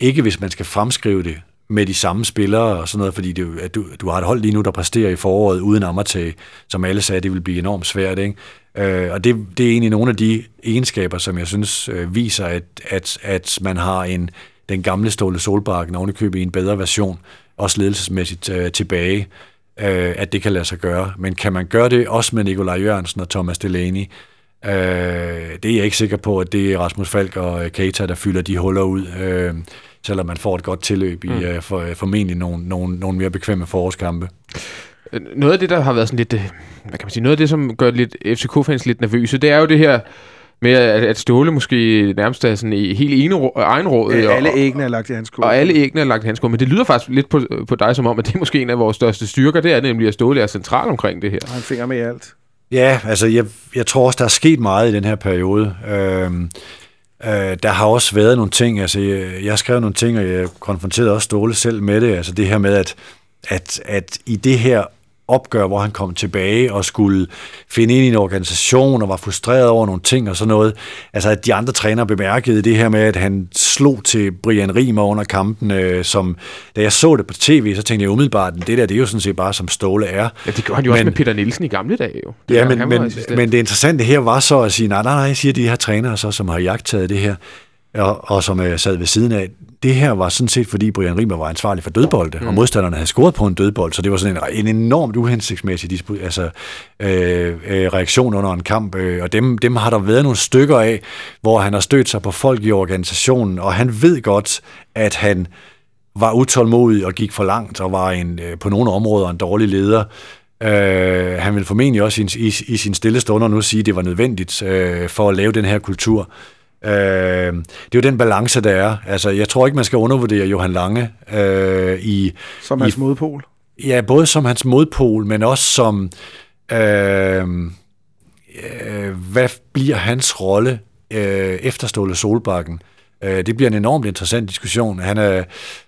ikke hvis man skal fremskrive det med de samme spillere og sådan noget, fordi det, at du, du har et hold lige nu, der præsterer i foråret uden Amartey, som alle sagde, det vil blive enormt svært. Ikke? Øh, og det, det er egentlig nogle af de egenskaber, som jeg synes øh, viser, at, at, at man har en den gamle Ståle Solbakken ovenikøbet i en bedre version, også ledelsesmæssigt øh, tilbage, øh, at det kan lade sig gøre. Men kan man gøre det også med Nikolaj Jørgensen og Thomas Delaney? Øh, det er jeg ikke sikker på, at det er Rasmus Falk og øh, Keita, der fylder de huller ud, øh, selvom man får et godt tilløb i mm. øh, for, øh, formentlig nogle, nogle, nogle mere bekvemme forårskampe. Noget af det, der har været sådan lidt, øh, hvad kan man sige, noget af det, som gør lidt FCK-fans lidt nervøse, det er jo det her med, at, at Ståle måske nærmest er sådan i helt ene, råd. Ja, alle æggene er lagt i hans Og alle æggene er lagt i hans Men det lyder faktisk lidt på, på dig som om, at det er måske en af vores største styrker, det er nemlig, at Ståle er central omkring det her. Og han finger med i alt. Ja, altså jeg, jeg tror også, der er sket meget i den her periode. Øhm, øh, der har også været nogle ting, altså jeg, jeg skrev nogle ting, og jeg konfronterede også Ståle selv med det, altså det her med, at, at, at i det her opgør, hvor han kom tilbage og skulle finde ind i en organisation og var frustreret over nogle ting og sådan noget. Altså, at de andre trænere bemærkede det her med, at han slog til Brian Riemer under kampen, øh, som, da jeg så det på tv, så tænkte jeg umiddelbart, at det der, det er jo sådan set bare, som Ståle er. Ja, det gør han jo men, også med Peter Nielsen i gamle dage jo. Det ja, men, men, men det interessante her var så at sige, nej, nej, nej, siger de her trænere så, som har jagtet det her, og, og som øh, sad ved siden af, det her var sådan set, fordi Brian Riemer var ansvarlig for dødbolde, mm. og modstanderne havde scoret på en dødbold, så det var sådan en, en enormt uhensigtsmæssig dispu- altså, øh, øh, reaktion under en kamp, øh, og dem, dem har der været nogle stykker af, hvor han har stødt sig på folk i organisationen, og han ved godt, at han var utålmodig og gik for langt, og var en, øh, på nogle områder en dårlig leder, Øh, han vil formentlig også i, i, i sin stille stunder nu sige, at det var nødvendigt øh, for at lave den her kultur. Øh, det er jo den balance, der er. Altså, jeg tror ikke, man skal undervurdere Johan Lange øh, i... Som hans i, modpol? Ja, både som hans modpol, men også som... Øh, øh, hvad bliver hans rolle øh, efter Ståle Solbakken? Øh, det bliver en enormt interessant diskussion. Han er,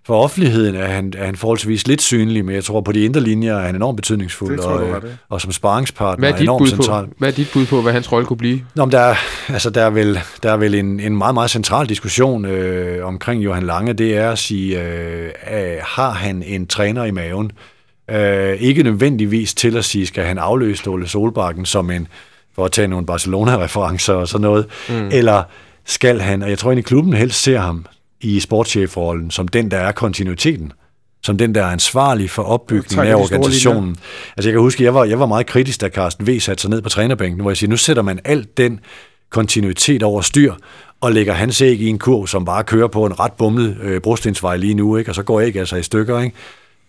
for offentligheden er han, er han forholdsvis lidt synlig, men jeg tror på de indre linjer er han enormt betydningsfuld, Det tror jeg, og, det. og som sparringspartner Hvad er, dit enormt bud central. på, hvad er dit bud på, hvad hans rolle kunne blive? Nå, men der, er- altså, der, er vel, der er vel en, en meget, meget central diskussion øh, omkring Johan Lange. Det er at sige, øh, øh, har han en træner i maven? Øh, ikke nødvendigvis til at sige, skal han afløse Ståle Solbakken som en, for at tage nogle Barcelona-referencer og sådan noget, mm. eller skal han, og jeg tror egentlig, klubben helst ser ham i sportschefrollen, som den, der er kontinuiteten som den, der er ansvarlig for opbygningen af organisationen. Altså jeg kan huske, jeg var, jeg var meget kritisk, da Carsten V satte sig ned på trænerbænken, hvor jeg siger, nu sætter man alt den kontinuitet over styr, og lægger hans æg i en kurv, som bare kører på en ret bumlet øh, brostensvej lige nu, ikke? og så går æg altså i stykker. Ikke?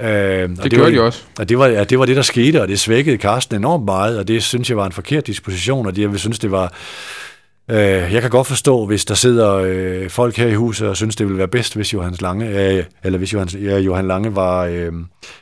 Øh, Det gjorde de også. Og det var, ja, det var det, der skete, og det svækkede Carsten enormt meget, og det synes jeg var en forkert disposition, og det, jeg synes, det var... Øh, jeg kan godt forstå, hvis der sidder øh, folk her i huset og synes, det ville være bedst, hvis Johannes Lange, øh, eller hvis Johan, ja, Johan Lange var, øh,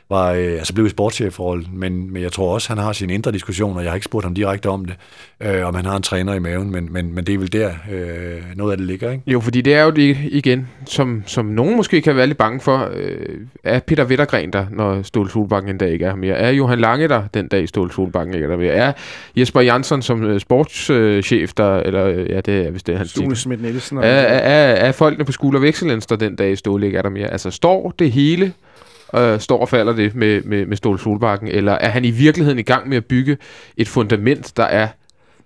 var øh, altså blev i sportschefrollen, men, men jeg tror også, han har sine indre diskussioner. Jeg har ikke spurgt ham direkte om det, øh, om han har en træner i maven, men, men, men det er vel der, øh, noget af det ligger, ikke? Jo, fordi det er jo det igen, som, som nogen måske kan være lidt bange for. Øh, er Peter Wettergren der, når Ståle Solbakken en dag ikke er mere? Er Johan Lange der, den dag Ståle Solbakken ikke er der mere? Er Jesper Jansson som øh, sportschef der, eller øh, ja, det er vist det, han Stune. Schmidt Nielsen. Er, er, er folkene på School of Excellence der den dag Ståle ikke er der mere? Altså står det hele, øh, står og falder det med, med, med Ståle Solbakken, eller er han i virkeligheden i gang med at bygge et fundament, der er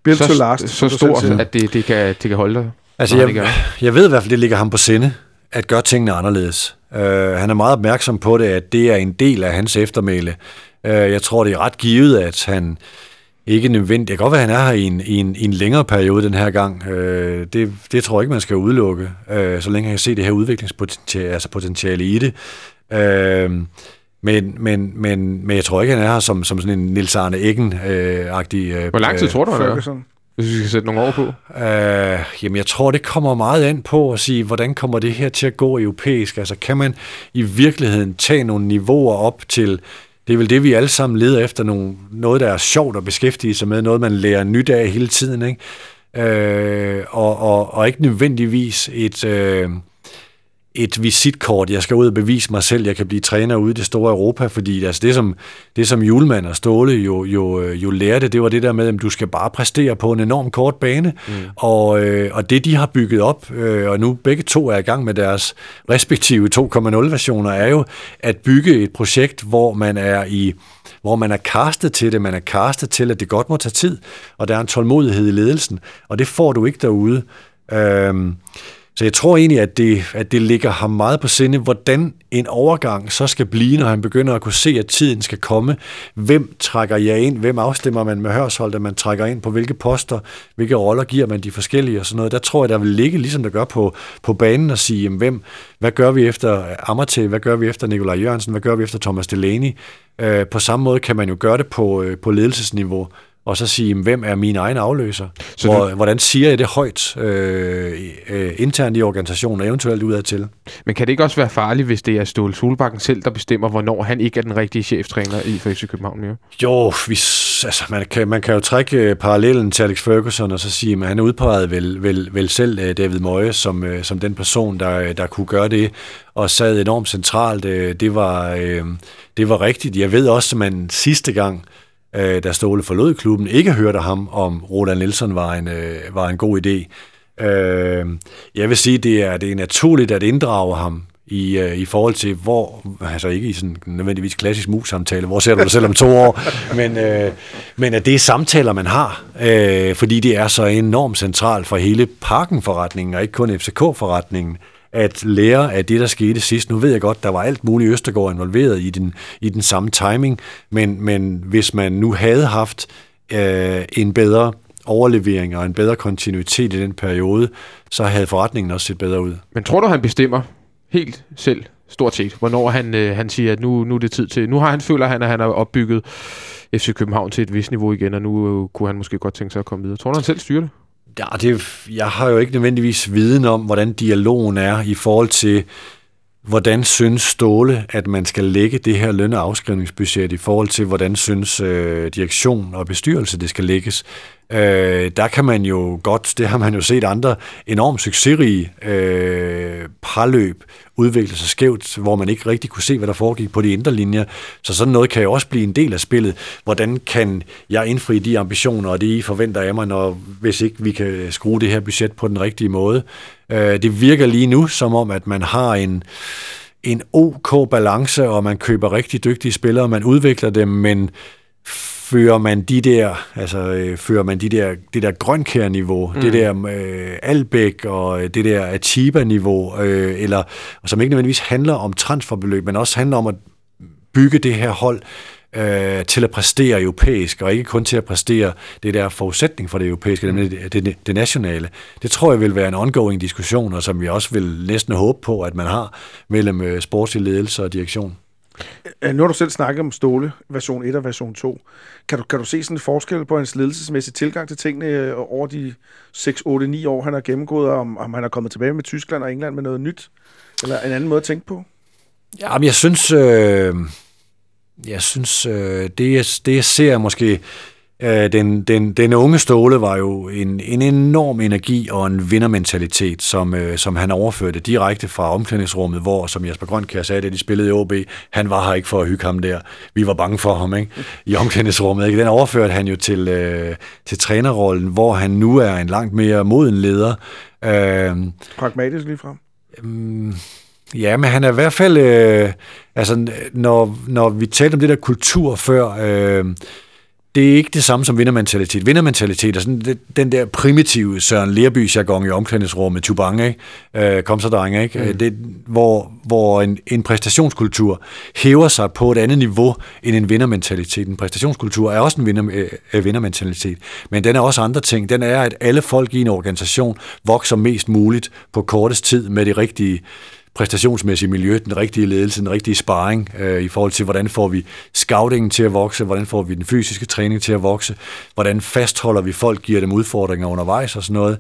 Built så, last, så stort, at det, det, kan, det kan holde dig? Altså, jeg, jeg ved i hvert fald, det ligger ham på sinde, at gøre tingene anderledes. Uh, han er meget opmærksom på det, at det er en del af hans eftermæle. Uh, jeg tror, det er ret givet, at han ikke nødvendigt... Det kan godt være, at han er her i en, i en, i en længere periode den her gang. Uh, det, det tror jeg ikke, man skal udelukke, uh, så længe han kan se det her udviklingspotentiale altså potentiale i det. Uh, men, men, men, men jeg tror ikke, han er her som, som sådan en Nils Arne Eggen-agtig... Uh, Hvor lang tid tror du, han er? Ferguson. Hvis vi skal sætte nogle år på. Øh, jamen, jeg tror, det kommer meget an på at sige, hvordan kommer det her til at gå europæisk? Altså, kan man i virkeligheden tage nogle niveauer op til, det er vel det, vi alle sammen leder efter, nogle, noget, der er sjovt at beskæftige sig med, noget, man lærer nyt af hele tiden, ikke? Øh, og, og, og ikke nødvendigvis et... Øh, et visitkort, jeg skal ud og bevise mig selv, jeg kan blive træner ude i det store Europa, fordi altså det, som, det som Julemand og Ståle jo, jo, jo lærte, det var det der med, at du skal bare præstere på en enorm kort bane, mm. og, øh, og det de har bygget op, øh, og nu begge to er i gang med deres respektive 2.0-versioner, er jo at bygge et projekt, hvor man er i hvor man er castet til det, man er castet til, at det godt må tage tid, og der er en tålmodighed i ledelsen, og det får du ikke derude. Øhm, så jeg tror egentlig, at det, at det ligger ham meget på sinde, hvordan en overgang så skal blive, når han begynder at kunne se, at tiden skal komme. Hvem trækker jeg ind? Hvem afstemmer man med hørsholdet, man trækker ind på hvilke poster? Hvilke roller giver man de forskellige og sådan noget? Der tror jeg, der vil ligge, ligesom der gør på, på banen, og sige, jamen, hvem, hvad gør vi efter Amartey? Hvad gør vi efter Nikolaj Jørgensen? Hvad gør vi efter Thomas Delaney? Øh, på samme måde kan man jo gøre det på, øh, på ledelsesniveau og så sige, hvem er min egen afløser? Så Hvor, du- Hvordan siger jeg det højt øh, øh, internt i organisationen, og eventuelt udadtil? Men kan det ikke også være farligt, hvis det er Ståle Solbakken selv, der bestemmer, hvornår han ikke er den rigtige cheftræner i FC København mere? Jo, hvis, altså, man, kan, man kan jo trække øh, parallellen til Alex Ferguson, og så sige, at han udpegede vel, vel, vel selv øh, David Moyes som, som den person, der, der kunne gøre det, og sad enormt centralt. Det, var, det var rigtigt. Jeg ved også, at man sidste gang, øh, da Ståle forlod klubben, ikke hørte ham, om Roland Nielsen var en, øh, var en god idé. Øh, jeg vil sige, det er, det er naturligt at inddrage ham i, øh, i forhold til, hvor, altså ikke i sådan nødvendigvis klassisk mus-samtale, hvor ser du dig selv om to år, men, øh, men at det er samtaler, man har, øh, fordi det er så enormt centralt for hele parkenforretningen, og ikke kun FCK-forretningen, at lære af det, der skete sidst. Nu ved jeg godt, der var alt muligt Østergaard involveret i den, i den samme timing, men, men hvis man nu havde haft øh, en bedre overlevering og en bedre kontinuitet i den periode, så havde forretningen også set bedre ud. Men tror du, han bestemmer helt selv, stort set, hvornår han, øh, han siger, at nu, nu er det tid til... Nu har han føler han, at han har opbygget FC København til et vis niveau igen, og nu øh, kunne han måske godt tænke sig at komme videre. Tror du, han selv styrer det? Ja, det, jeg har jo ikke nødvendigvis viden om, hvordan dialogen er i forhold til, hvordan synes Ståle, at man skal lægge det her løn- og afskrivningsbudget i forhold til, hvordan synes øh, direktion og bestyrelse, det skal lægges. Øh, der kan man jo godt, det har man jo set andre enormt succesrige øh, parløb udvikle sig skævt, hvor man ikke rigtig kunne se, hvad der foregik på de indre linjer. Så sådan noget kan jo også blive en del af spillet. Hvordan kan jeg indfri de ambitioner og det, I forventer af mig, når, hvis ikke vi kan skrue det her budget på den rigtige måde? Øh, det virker lige nu som om, at man har en en ok balance, og man køber rigtig dygtige spillere, man udvikler dem, men fører man de der, altså øh, fører man de der, det der grønkær-niveau, mm. det der øh, Albæk og det der Atiba-niveau, øh, eller, og som ikke nødvendigvis handler om transferbeløb, men også handler om at bygge det her hold øh, til at præstere europæisk, og ikke kun til at præstere det der forudsætning for det europæiske, mm. det, det, det nationale. Det tror jeg vil være en ongoing diskussion, og som vi også vil næsten håbe på, at man har mellem øh, sportslig ledelse og direktion. Øh, nu har du selv snakket om Ståle, version 1 og version 2. Kan du, kan du se sådan en forskel på hans ledelsesmæssige tilgang til tingene øh, over de 6, 8, 9 år, han har gennemgået, og om, om han er kommet tilbage med Tyskland og England med noget nyt? Eller en anden måde at tænke på? Ja, men jeg synes, øh, jeg synes øh, det, jeg, det jeg ser måske Øh, den, den, den unge Ståle var jo en, en enorm energi og en vindermentalitet, som, øh, som han overførte direkte fra omklædningsrummet, hvor, som Jesper Grønkær sagde, da de spillede i OB, han var her ikke for at hygge ham der. Vi var bange for ham ikke? i omklædningsrummet. Ikke? Den overførte han jo til, øh, til trænerrollen, hvor han nu er en langt mere moden leder. Øh, Pragmatisk lige frem. Øh, Ja, men han er i hvert fald, øh, altså når, når vi talte om det der kultur før, øh, det er ikke det samme som vindermentalitet. Vindermentalitet er sådan den der primitive Søren Lerby jargon i omklædningsrummet, Tubang, ikke? Øh, kom så drenge, ikke? Mm. Det, hvor hvor en, en præstationskultur hæver sig på et andet niveau end en vindermentalitet. En præstationskultur er også en vinder, øh, vindermentalitet, men den er også andre ting. Den er, at alle folk i en organisation vokser mest muligt på kortest tid med det rigtige præstationsmæssige miljø, den rigtige ledelse, den rigtige sparring øh, i forhold til, hvordan får vi scoutingen til at vokse, hvordan får vi den fysiske træning til at vokse, hvordan fastholder vi folk, giver dem udfordringer undervejs og sådan noget.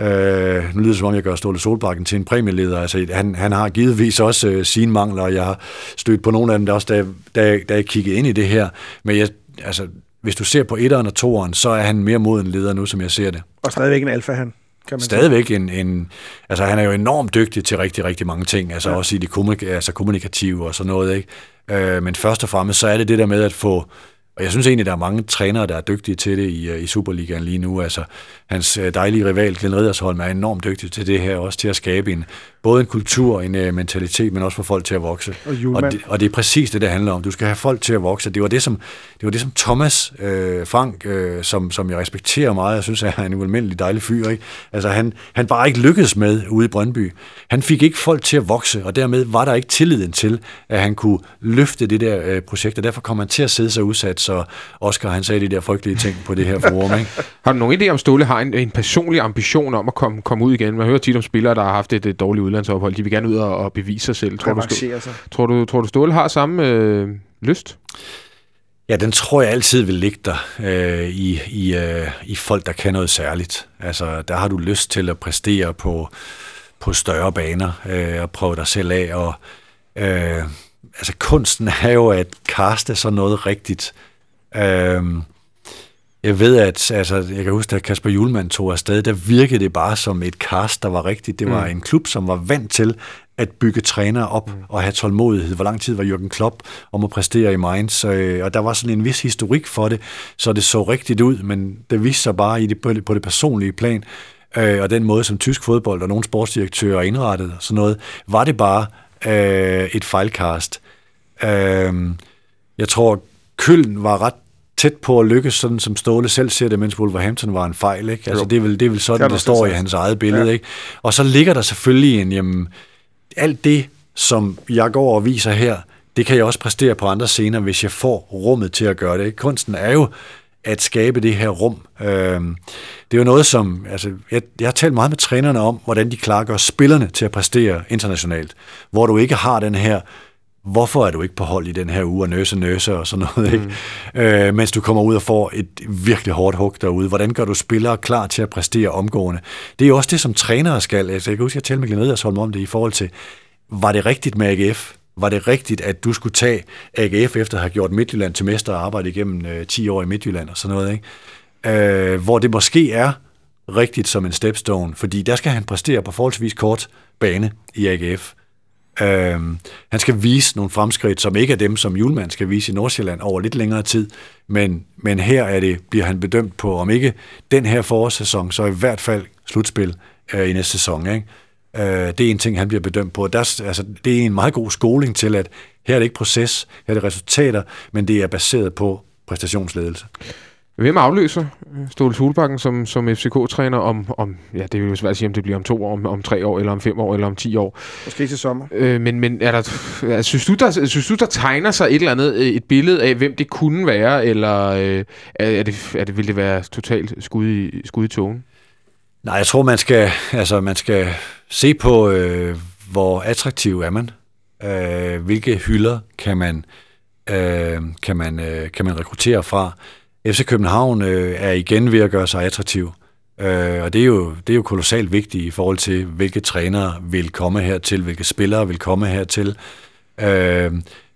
Øh, nu lyder det som om, jeg gør Ståle Solbakken til en præmieleder. Altså, han, han har givetvis også øh, sine mangler, og jeg har stødt på nogle af dem, der også, da, da, da jeg kiggede ind i det her. Men jeg, altså, hvis du ser på etteren og toeren, så er han mere moden leder nu, som jeg ser det. Og stadigvæk en alfa, han kan man Stadigvæk en, en... Altså, han er jo enormt dygtig til rigtig, rigtig mange ting. Altså, ja. også i det kommunik- altså, kommunikative og sådan noget, ikke? Øh, men først og fremmest, så er det det der med at få og jeg synes egentlig, der er mange trænere, der er dygtige til det i, øh, i Superligaen lige nu. Altså, hans øh, dejlige rival, Glenn Riddersholm, er enormt dygtig til det her, også til at skabe en, både en kultur, en uh, mentalitet, men også for folk til at vokse. Og, og, det, og det er præcis det, det handler om. Du skal have folk til at vokse. Det var det, som, det var det, som Thomas øh, Frank, øh, som, som jeg respekterer meget, jeg synes, er en ualmindelig dejlig fyr. Ikke? Altså, han, han bare ikke lykkedes med ude i Brøndby. Han fik ikke folk til at vokse, og dermed var der ikke tilliden til, at han kunne løfte det der øh, projekt, og derfor kom han til at sidde sig udsat, så Oscar han sagde de der frygtelige ting på det her forum. Ikke? har du nogen idé om Ståle har en, en personlig ambition om at komme, komme ud igen? Man hører tit om spillere, der har haft et, et dårligt udlandsophold. De vil gerne ud og, og bevise sig selv. Tror du, sig. tror, du, tror du, Ståle har samme øh, lyst? Ja, den tror jeg altid vil ligge der øh, i, i, øh, i folk, der kan noget særligt. Altså, der har du lyst til at præstere på, på større baner øh, og prøve dig selv af. Og, øh, altså, kunsten er jo at kaste sådan noget rigtigt. Øh, jeg ved, at altså, jeg kan huske, at Kasper Julemand tog afsted, der virkede det bare som et cast, der var rigtigt. Det var mm. en klub, som var vant til at bygge træner op mm. og have tålmodighed. Hvor lang tid var Jürgen Klopp om at præstere i Mainz? Øh, og der var sådan en vis historik for det, så det så rigtigt ud, men det viste sig bare i det, på, det, på det personlige plan, øh, og den måde, som tysk fodbold og nogle sportsdirektører indrettede og sådan noget, var det bare øh, et fejlkast. Øh, jeg tror, Køln var ret tæt på at lykkes, sådan som Ståle selv ser det, mens Wolverhampton var en fejl. Ikke? Altså, det, er vel, det er vel sådan, det, det står i hans eget billede. Ja. Ikke? Og så ligger der selvfølgelig en, jamen, alt det, som jeg går og viser her, det kan jeg også præstere på andre scener, hvis jeg får rummet til at gøre det. Ikke? Kunsten er jo at skabe det her rum. Øh, det er jo noget, som... Altså, jeg, jeg har talt meget med trænerne om, hvordan de klargør spillerne til at præstere internationalt, hvor du ikke har den her hvorfor er du ikke på hold i den her uge og nøse nøse og sådan noget, ikke? Mm. Øh, mens du kommer ud og får et virkelig hårdt hug derude. Hvordan gør du spillere klar til at præstere omgående? Det er jo også det, som trænere skal. Altså, jeg kan huske, at jeg talte med Glenn Riddersholm om det i forhold til, var det rigtigt med AGF? Var det rigtigt, at du skulle tage AGF efter at have gjort Midtjylland til mester og arbejde igennem øh, 10 år i Midtjylland og sådan noget, ikke? øh, hvor det måske er rigtigt som en stepstone, fordi der skal han præstere på forholdsvis kort bane i AGF. Øh, han skal vise nogle fremskridt, som ikke er dem, som Julemand skal vise i Nordsjælland over lidt længere tid, men, men her er det, bliver han bedømt på, om ikke den her forårssæson, så i hvert fald slutspil øh, i næste sæson. Ikke? Øh, det er en ting, han bliver bedømt på. Der, altså, det er en meget god skoling til, at her er det ikke proces, her er det resultater, men det er baseret på præstationsledelse. Hvem afløser øh, Ståle Solbakken som, som FCK-træner om, om, ja, det vil jo svært at sige, om det bliver om to år, om, om tre år, eller om fem år, eller om ti år. Måske til sommer. Øh, men, men er der, er, synes, du, der, synes du, der tegner sig et eller andet, øh, et billede af, hvem det kunne være, eller øh, er, det, er det, vil det være totalt skud i, skud i togen? Nej, jeg tror, man skal, altså, man skal se på, øh, hvor attraktiv er man. Øh, hvilke hylder kan man, øh, kan, man, øh, kan man rekruttere fra. FC København øh, er igen ved at gøre sig attraktiv. Øh, og det er, jo, det er jo kolossalt vigtigt i forhold til, hvilke trænere vil komme hertil, hvilke spillere vil komme hertil. Øh,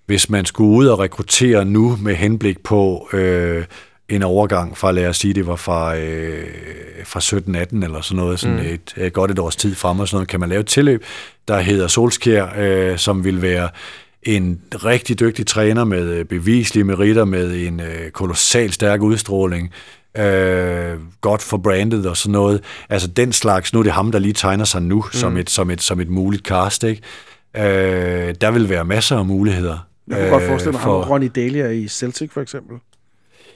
hvis man skulle ud og rekruttere nu med henblik på øh, en overgang fra, lad os sige, det var fra, øh, fra 17-18 eller sådan noget, sådan mm. et, et godt et års tid frem og sådan noget, kan man lave et tilløb, der hedder Solskjær, øh, som vil være en rigtig dygtig træner med øh, bevislige meritter, med en øh, kolossal stærk udstråling, øh, godt for brandet og sådan noget. Altså den slags, nu er det ham, der lige tegner sig nu mm. som, et, som, et, som et muligt cast, ikke? Øh, der vil være masser af muligheder. Jeg kunne øh, godt forestille mig, for... ham Ronny Dahlia i Celtic for eksempel.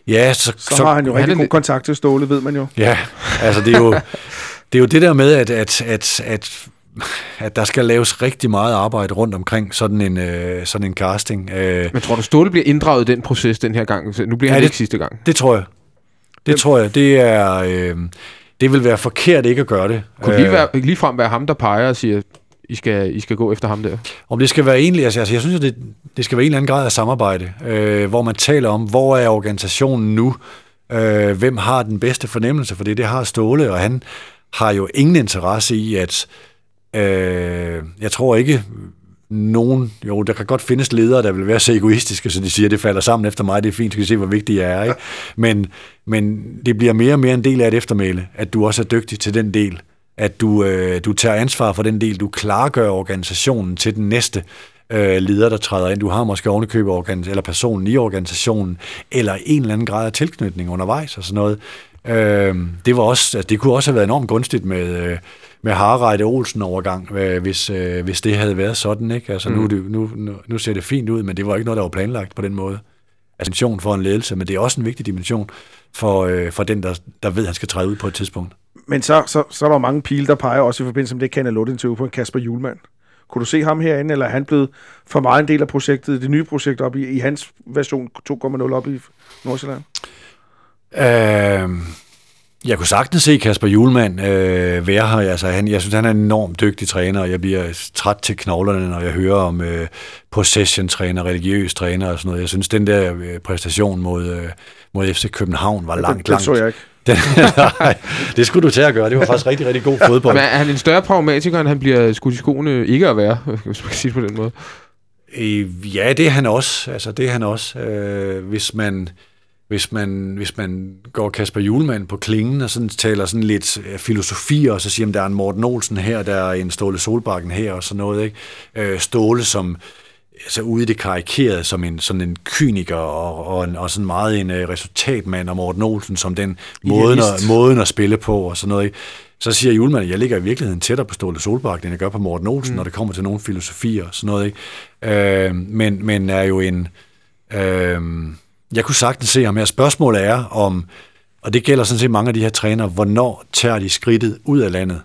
Ja, så, så, så har han jo rigtig god kontakt til Ståle, ved man jo. Ja, altså det er jo det, er jo det der med, at, at, at, at at der skal laves rigtig meget arbejde rundt omkring sådan en, øh, sådan en casting. Øh. Men tror du, Ståle bliver inddraget i den proces den her gang? Nu bliver ja, han det, ikke sidste gang. Det tror jeg. Det Hvem? tror jeg. Det er... Øh, det vil være forkert ikke at gøre det. Kunne lige, være, lige frem være ham, der peger og siger, I skal, I skal gå efter ham der? Om det skal være egentlig, altså, altså jeg synes, at det, det skal være en eller anden grad af samarbejde, øh, hvor man taler om, hvor er organisationen nu? Øh, hvem har den bedste fornemmelse for det? Det har Ståle, og han har jo ingen interesse i, at Øh, jeg tror ikke, nogen, jo, der kan godt findes ledere, der vil være så egoistiske, så de siger, det falder sammen efter mig, det er fint, du kan se, hvor vigtig jeg er. Ikke? Men, men det bliver mere og mere en del af et eftermæle, at du også er dygtig til den del, at du, øh, du tager ansvar for den del, du klargør organisationen til den næste øh, leder, der træder ind. Du har måske ovenikøbet organ, eller personen i organisationen, eller en eller anden grad af tilknytning undervejs og sådan noget. Øh, det, var også, altså, det kunne også have været enormt gunstigt med... Øh, med Harreide Olsen overgang, hvis, øh, hvis det havde været sådan. Ikke? Altså, mm. nu, det, nu, nu, nu ser det fint ud, men det var ikke noget, der var planlagt på den måde. Altså dimension for en ledelse, men det er også en vigtig dimension for, øh, for den, der, der ved, at han skal træde ud på et tidspunkt. Men så, så, så er der mange pile, der peger også i forbindelse med det, kan jeg interview på Kasper Julemand. Kunne du se ham herinde, eller er han blevet for meget en del af projektet, det nye projekt op i, i hans version 2.0 op i Nordsjælland? Øh, jeg kunne sagtens se Kasper Julemand øh, være her. Altså, han, jeg synes, han er en enormt dygtig træner, og jeg bliver træt til knoglerne, når jeg hører om øh, possession-træner, religiøs træner og sådan noget. Jeg synes, den der øh, præstation mod, øh, mod FC København var ja, langt, det, langt... så jeg ikke. Den, nej, det skulle du til at gøre. Det var faktisk rigtig, rigtig god fodbold. Men er han en større pragmatiker, end han bliver skudt i skoene ikke at være, hvis man kan sige på den måde? Øh, ja, det er han også. Altså, det er han også. Øh, hvis man hvis man, hvis man går Kasper Julemand på klingen og sådan taler sådan lidt øh, filosofi, og så siger, at der er en Morten Olsen her, der er en Ståle Solbakken her, og sådan noget. Ikke? Øh, Ståle som altså ude i det karikerede som en, sådan en kyniker og, og, en, og sådan meget en uh, resultatmand, og Morten Olsen som den måden at, måden at spille på og sådan noget. Ikke? Så siger Julemand, at jeg ligger i virkeligheden tættere på Ståle Solbakken, end jeg gør på Morten Olsen, mm. når det kommer til nogle filosofier og sådan noget. Ikke? Øh, men, men er jo en... Øh, jeg kunne sagtens se ham her. Spørgsmålet er om, og det gælder sådan set mange af de her trænere, hvornår tager de skridtet ud af landet?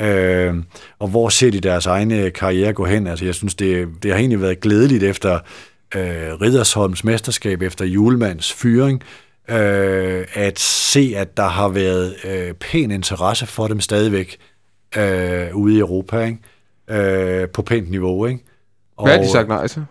Øh, og hvor ser de deres egne karriere gå hen? Altså, jeg synes, det, det har egentlig været glædeligt efter øh, Riddersholms mesterskab, efter Julemands fyring, øh, at se, at der har været øh, pæn interesse for dem stadigvæk øh, ude i Europa, ikke? Øh, på pænt niveau. Ikke? Og, Hvad har de sagt nej til?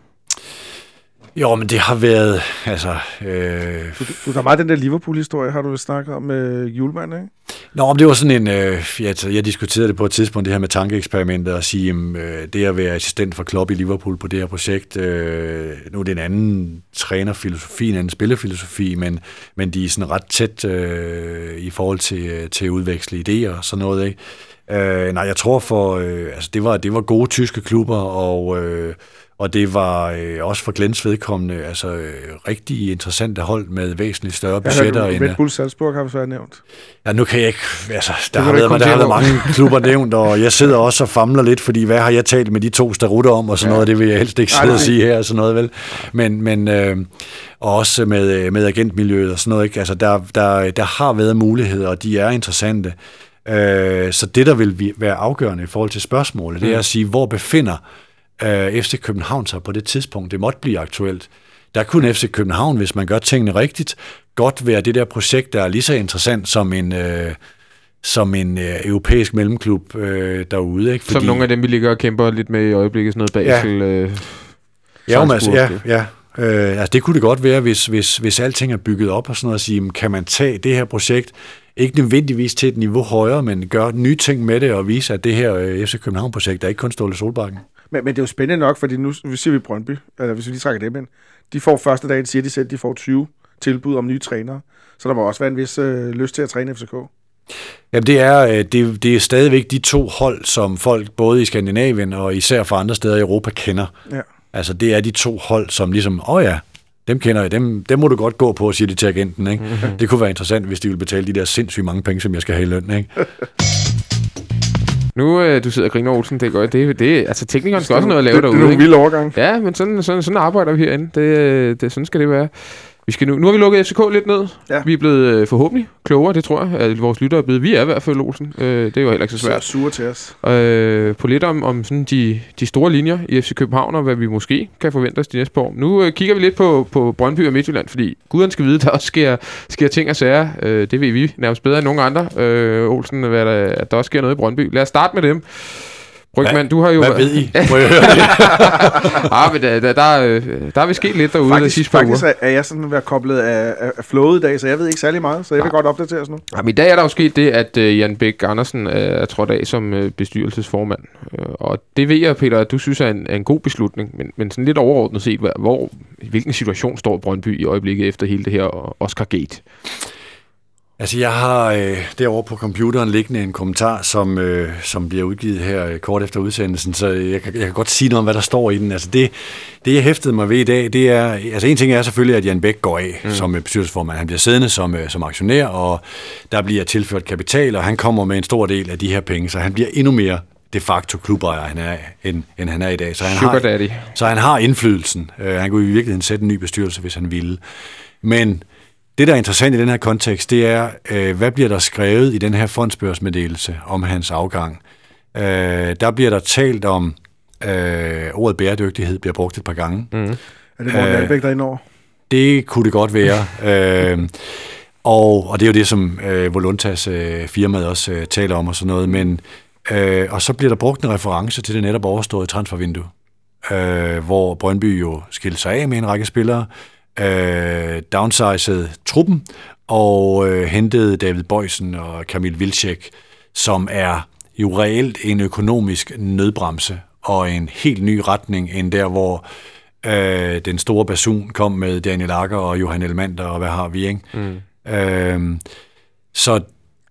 Jo, men det har været, altså... Øh... Du, du, der er meget den der Liverpool-historie, har du snakket om med øh, Julemand, ikke? Nå, det var sådan en, øh, ja, jeg diskuterede det på et tidspunkt, det her med tankeeksperimentet, og sige, øh, det at være assistent for Klopp i Liverpool på det her projekt, øh, nu er det en anden trænerfilosofi, en anden spillefilosofi, men, men de er sådan ret tæt øh, i forhold til, til at udveksle idéer og sådan noget, ikke? Øh, nej, jeg tror for, øh, altså det var, det var gode tyske klubber, og, øh, og det var øh, også for Glens vedkommende altså, øh, rigtig interessante hold med væsentligt større budgetter. Ja, Red Bull Salzburg har vi så nævnt. Ja, nu kan jeg ikke... Altså, der har, været, der har været mange klubber nævnt, og jeg sidder også og famler lidt, fordi hvad har jeg talt med de to starutter om, og sådan ja. noget, det vil jeg helst ikke sidde og sige her, og sådan noget, vel? Men, men øh, og også med, med agentmiljøet og sådan noget, ikke? Altså, der, der, der har været muligheder, og de er interessante. Øh, så det, der vil være afgørende i forhold til spørgsmålet, det er mm. at sige, hvor befinder øh, FC København sig på det tidspunkt, det måtte blive aktuelt. Der kunne FC København, hvis man gør tingene rigtigt, godt være det der projekt, der er lige så interessant som en... Øh, som en øh, europæisk mellemklub øh, derude. Ikke? Fordi, som nogle af dem, vi ligger og kæmper lidt med i øjeblikket, sådan noget Basel. Ja, øh, ja, altså, ja, ja. Øh, altså det kunne det godt være, hvis, hvis, hvis alting er bygget op og sådan noget, at sige, kan man tage det her projekt, ikke nødvendigvis til et niveau højere, men gøre nye ting med det og vise, at det her øh, FC København-projekt er ikke kun Ståle Solbakken. Men, men det er jo spændende nok, fordi nu hvis siger vi Brøndby, eller hvis vi lige trækker dem ind, de får første dagen, siger de selv, de får 20 tilbud om nye trænere. Så der må også være en vis øh, lyst til at træne FCK. Jamen det er, øh, det, det er stadigvæk de to hold, som folk både i Skandinavien og især fra andre steder i Europa kender. Ja. Altså det er de to hold, som ligesom, åh oh ja, dem kender jeg, dem, dem må du godt gå på, siger de til agenten. Ikke? Mm-hmm. Det kunne være interessant, hvis de ville betale de der sindssygt mange penge, som jeg skal have i løn. Ikke? Nu, øh, du sidder og griner, Olsen, det er godt. Det, det, altså, teknikeren skal også noget at lave derude. Det er en vild overgang. Ja, men sådan, sådan, sådan arbejder vi herinde. Det, det, sådan skal det være. Vi skal nu, nu har vi lukket FCK lidt ned. Ja. Vi er blevet øh, forhåbentlig klogere, det tror jeg, at vores lyttere er blevet. Vi er i hvert fald, Olsen. Øh, det er jo heller ikke så svært. Så sure til os. Øh, på lidt om, om sådan de, de store linjer i FC København, og hvad vi måske kan forvente os de næste par år. Nu øh, kigger vi lidt på, på Brøndby og Midtjylland, fordi guderne skal vide, der også sker, sker ting og sager. Øh, det ved vi nærmest bedre end nogen andre. Øh, Olsen, hvad der, at der også sker noget i Brøndby. Lad os starte med dem. Brygman, du har jo... Hvad ved I? Må jeg høre det? ah, men der, der, der, øh, der er vi sket lidt derude faktisk, de sidste par faktisk uger. er jeg sådan været koblet af, af flowet i dag, så jeg ved ikke særlig meget, så jeg vil ja. godt opdatere sådan noget. Jamen, i dag er der jo sket det, at uh, Jan Bæk Andersen uh, er trådt af som uh, bestyrelsesformand. Uh, og det ved jeg, Peter, at du synes er en, er en god beslutning, men, men sådan lidt overordnet set, hvor, hvor, hvilken situation står Brøndby i øjeblikket efter hele det her Oscar Gate? Altså, jeg har øh, derovre på computeren liggende en kommentar, som, øh, som bliver udgivet her øh, kort efter udsendelsen, så jeg kan, jeg kan godt sige noget om, hvad der står i den. Altså, det, det jeg hæftede mig ved i dag, det er, altså en ting er selvfølgelig, at Jan Bæk går af mm. som bestyrelsesformand. Han bliver siddende som, øh, som aktionær, og der bliver tilført kapital, og han kommer med en stor del af de her penge, så han bliver endnu mere de facto klubejer, han er, end, end han er i dag. Så han, Sugar har, daddy. så han har indflydelsen. Uh, han kunne i virkeligheden sætte en ny bestyrelse, hvis han ville. Men det, der er interessant i den her kontekst, det er, øh, hvad bliver der skrevet i den her fondsbørsmeddelelse om hans afgang? Øh, der bliver der talt om, øh, ordet bæredygtighed bliver brugt et par gange. Mm. Er det Morten Albæk, der over? Det kunne det godt være. øh, og, og det er jo det, som øh, Voluntas øh, firmaet også øh, taler om og sådan noget. Men, øh, og så bliver der brugt en reference til det netop overståede transfervindue, øh, hvor Brøndby jo skilte sig af med en række spillere, øh, downsizede truppen og øh, hentede David Bøjsen og Kamil Vilcek, som er jo reelt en økonomisk nødbremse og en helt ny retning end der, hvor øh, den store basun kom med Daniel Akker og Johan Elmander og hvad har vi, ikke? Mm. Øh, så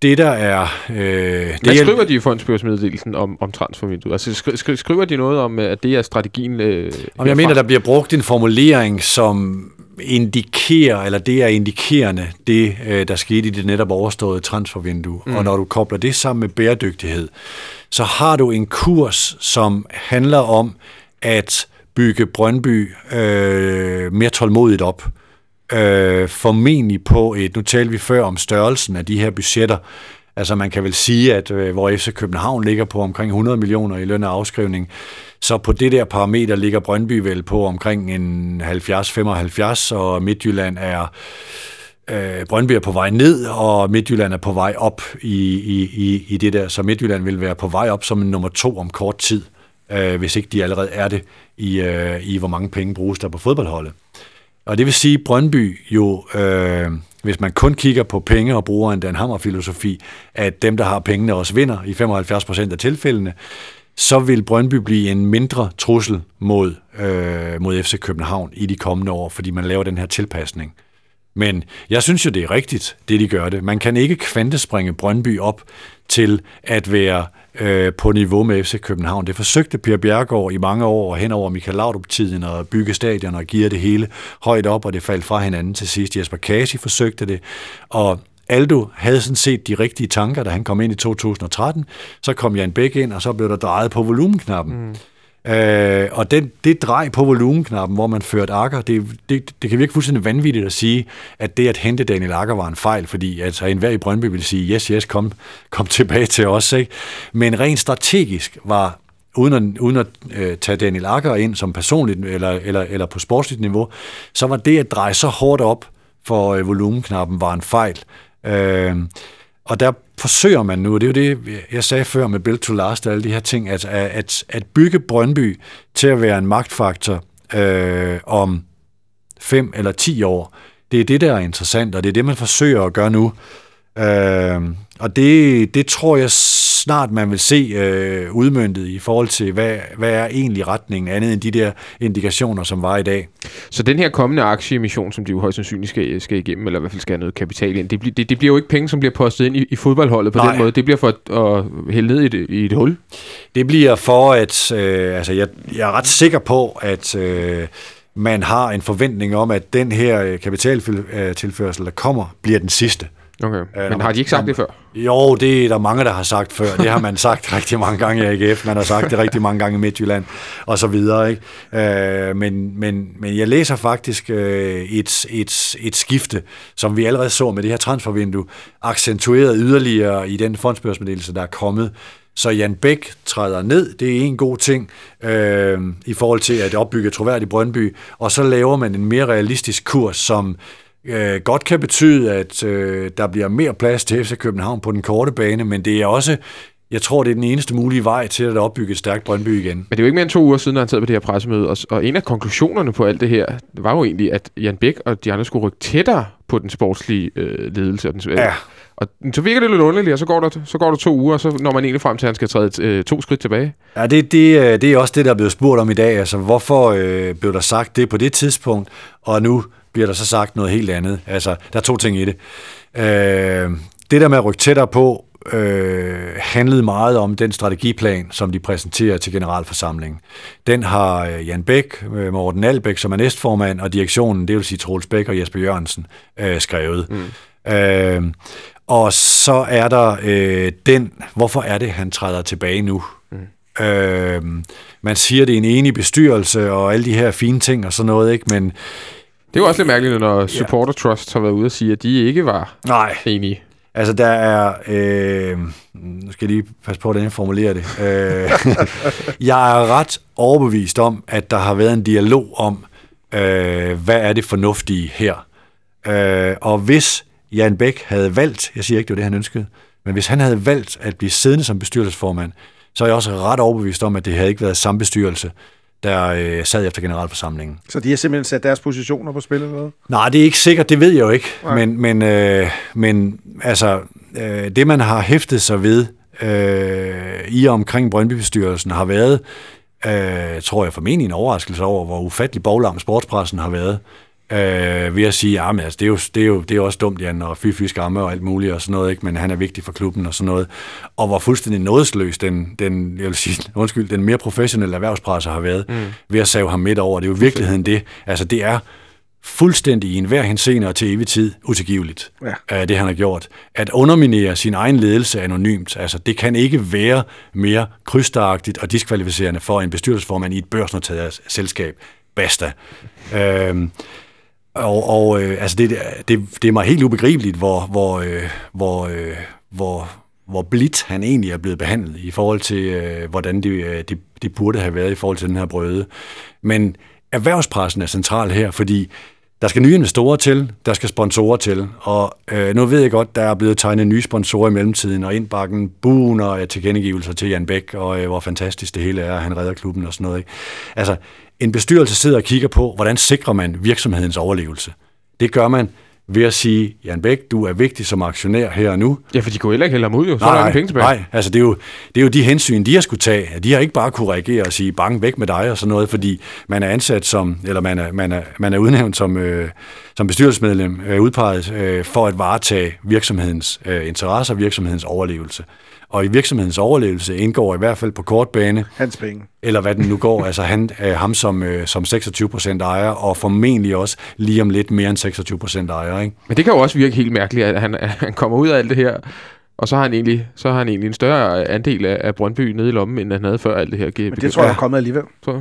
det, der er... Øh, det Hvad skriver de i fondsbørsmeddelelsen om, om transfervinduet? Altså, skri, skri, skriver de noget om, at det er strategien? Øh, om jeg mener, der bliver brugt en formulering, som indikerer, eller det er indikerende, det, øh, der skete i det netop overståede transfervindue. Mm. Og når du kobler det sammen med bæredygtighed, så har du en kurs, som handler om at bygge Brøndby øh, mere tålmodigt op. Øh, formentlig på et, nu talte vi før om størrelsen af de her budgetter, Altså man kan vel sige, at øh, hvor FC København ligger på omkring 100 millioner i løn og afskrivning, så på det der parameter ligger Brøndby vel på omkring en 70-75, og Midtjylland er øh, Brøndby er på vej ned, og Midtjylland er på vej op i, i, i, i det der. Så Midtjylland vil være på vej op som en nummer to om kort tid, øh, hvis ikke de allerede er det, i, øh, i hvor mange penge bruges der på fodboldholdet. Og det vil sige, at Brøndby jo, øh, hvis man kun kigger på penge og bruger en Dan Hammer-filosofi, at dem, der har pengene, også vinder i 75 procent af tilfældene, så vil Brøndby blive en mindre trussel mod, øh, mod FC København i de kommende år, fordi man laver den her tilpasning. Men jeg synes jo, det er rigtigt, det de gør det. Man kan ikke kvantespringe Brøndby op til at være øh, på niveau med FC København. Det forsøgte Per Bjergård i mange år hen over Michael Laudrup-tiden og bygge stadion og give det hele højt op, og det faldt fra hinanden til sidst. Jesper Kasi forsøgte det, og Aldo havde sådan set de rigtige tanker, da han kom ind i 2013. Så kom Jan Bæk ind, og så blev der drejet på volumenknappen. Mm. Øh, og den, det drej på volumenknappen, hvor man førte Akker, det, det, det kan virke fuldstændig vanvittigt at sige, at det at hente Daniel Akker var en fejl, fordi altså, enhver i Brøndby vil sige, yes, yes, kom, kom tilbage til os. Ikke? Men rent strategisk var uden at, uden at øh, tage Daniel Akker ind som personligt eller, eller, eller på sportsligt niveau, så var det at dreje så hårdt op for øh, volumenknappen var en fejl. Øh, og der forsøger man nu, og det er jo det, jeg sagde før med Build to Last og alle de her ting, at, at, at bygge Brøndby til at være en magtfaktor øh, om fem eller ti år, det er det, der er interessant, og det er det, man forsøger at gøre nu. Øh, og det, det tror jeg snart man vil se øh, udmyndtet i forhold til, hvad, hvad er egentlig retningen, andet end de der indikationer, som var i dag. Så den her kommende aktieemission, som de jo højst sandsynligt skal, skal igennem, eller i hvert fald skal have noget kapital ind, det, det, det bliver jo ikke penge, som bliver postet ind i, i fodboldholdet på Nej. den måde. Det bliver for at, at hælde ned i et, i et hul. Det bliver for, at øh, altså jeg, jeg er ret sikker på, at... Øh, man har en forventning om, at den her øh, kapitaltilførsel, der kommer, bliver den sidste. Okay. Øh, Men har de ikke sagt det før? Jo, det er der mange, der har sagt før. Det har man sagt rigtig mange gange i AGF. Man har sagt det rigtig mange gange i Midtjylland og så videre. Ikke? Øh, men, men, men jeg læser faktisk øh, et, et, et skifte, som vi allerede så med det her transfervindue, accentueret yderligere i den fondsbørsmeddelelse, der er kommet. Så Jan Bæk træder ned, det er en god ting øh, i forhold til at opbygge troværdig Brøndby, og så laver man en mere realistisk kurs, som øh, godt kan betyde, at øh, der bliver mere plads til FC København på den korte bane, men det er også jeg tror, det er den eneste mulige vej til at opbygge et stærkt Brøndby igen. Men det er jo ikke mere end to uger siden, han sad på det her pressemøde, og, og en af konklusionerne på alt det her, var jo egentlig, at Jan Bæk og de andre skulle rykke tættere på den sportslige øh, ledelse. Og, den, ja. og så virker det lidt underligt, og så går der, så går der to uger, og så når man egentlig frem til, at han skal træde øh, to skridt tilbage. Ja, det, det, øh, det er også det, der er blevet spurgt om i dag. Altså, hvorfor øh, blev der sagt det på det tidspunkt, og nu bliver der så sagt noget helt andet. Altså, der er to ting i det. Øh, det der med at rykke tættere på, øh, handlede meget om den strategiplan, som de præsenterer til generalforsamlingen. Den har øh, Jan Bæk, øh, Morten Albæk, som er næstformand, og direktionen, det vil sige Troels Bæk og Jesper Jørgensen, øh, skrevet. Mm. Øh, og så er der øh, den, hvorfor er det, han træder tilbage nu? Mm. Øh, man siger, det er en enig bestyrelse og alle de her fine ting og sådan noget, ikke? men det er jo også lidt mærkeligt, når Supporter Trust har været ude og sige, at de ikke var Nej. enige. Altså, der er... Øh, nu skal jeg lige passe på, hvordan jeg formulerer det. Øh, jeg er ret overbevist om, at der har været en dialog om, øh, hvad er det fornuftige her. Øh, og hvis Jan Bæk havde valgt, jeg siger ikke, det var det, han ønskede, men hvis han havde valgt at blive siddende som bestyrelsesformand, så er jeg også ret overbevist om, at det havde ikke været samme bestyrelse, der øh, sad efter generalforsamlingen. Så de har simpelthen sat deres positioner på spil eller noget? Nej, det er ikke sikkert, det ved jeg jo ikke. Men, men, øh, men altså, øh, det man har hæftet sig ved øh, i og omkring Brøndby-bestyrelsen har været, øh, tror jeg formentlig en overraskelse over, hvor ufattelig boglam sportspressen har været øh, ved at sige, at altså, det, er jo, det, er jo, det er også dumt, Jan, og fy, fy skamme og alt muligt og sådan noget, ikke? men han er vigtig for klubben og sådan noget. Og hvor fuldstændig nådesløs den, den, jeg vil sige, undskyld, den mere professionelle erhvervspresse har været mm. ved at save ham midt over. Det er jo i virkeligheden det. Altså det er fuldstændig i enhver henseende og til evig tid utilgiveligt, ja. det han har gjort. At underminere sin egen ledelse anonymt, altså det kan ikke være mere krydstagtigt og diskvalificerende for en bestyrelsesformand i et børsnoteret selskab. Basta. Øhm, og, og øh, altså det, det, det er mig helt ubegribeligt, hvor, hvor, øh, hvor, øh, hvor, hvor blidt han egentlig er blevet behandlet i forhold til, øh, hvordan det, øh, det, det burde have været i forhold til den her brøde. Men erhvervspressen er central her, fordi der skal nye investorer til, der skal sponsorer til, og øh, nu ved jeg godt, der er blevet tegnet nye sponsorer i mellemtiden, og indbakken buner af tilkendegivelser til Jan Bæk, og øh, hvor fantastisk det hele er, at han redder klubben og sådan noget. Ikke? Altså, en bestyrelse sidder og kigger på, hvordan sikrer man virksomhedens overlevelse. Det gør man ved at sige, Jan Bæk, du er vigtig som aktionær her og nu. Ja, for de kunne heller ikke hælde ham ud, jo. Så nej, er der nej, penge tilbage. nej, altså det er, jo, det er jo de hensyn, de har skulle tage. De har ikke bare kunne reagere og sige, bange væk med dig og sådan noget, fordi man er ansat som, eller man er, man er, man er udnævnt som, øh, som bestyrelsesmedlem, øh, udpeget øh, for at varetage virksomhedens øh, interesser og virksomhedens overlevelse. Og i virksomhedens overlevelse indgår i hvert fald på kort bane, Hans penge. eller hvad den nu går, altså han, øh, ham som, øh, som 26 procent ejer, og formentlig også lige om lidt mere end 26 procent ejer. Ikke? Men det kan jo også virke helt mærkeligt, at han, at han kommer ud af alt det her, og så har han egentlig, så har han egentlig en større andel af, af Brøndby nede i lommen, end han havde før alt det her. Men det tror jeg er kommet alligevel. Så,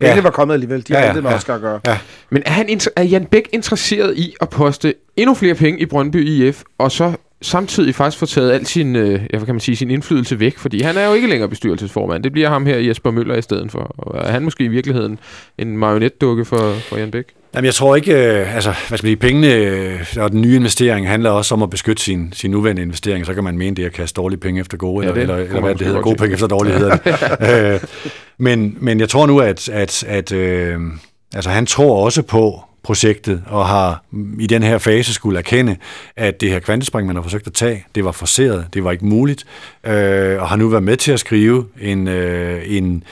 Ja. Det var kommet alligevel. De har Ja, ja, med ja. Oscar at gøre. Ja. Men er, han, inter- er Jan Bæk interesseret i at poste endnu flere penge i Brøndby IF, og så samtidig faktisk få taget al sin, øh, hvad kan man sige, sin indflydelse væk? Fordi han er jo ikke længere bestyrelsesformand. Det bliver ham her Jesper Møller i stedet for. Og er han måske i virkeligheden en marionetdukke for, for Jan Bæk? Jamen, jeg tror ikke, øh, altså, hvad skal man sige, pengene øh, og den nye investering handler også om at beskytte sin, sin nuværende investering, så kan man mene, det er at kaste dårlige penge efter gode, Ja, eller, eller, eller hvad det hedder, gode penge efter dårlige hedder det. øh, men, men jeg tror nu, at, at, at øh, altså, han tror også på projektet, og har i den her fase skulle erkende, at det her kvantespring, man har forsøgt at tage, det var forceret, det var ikke muligt, øh, og har nu været med til at skrive en, øh, en,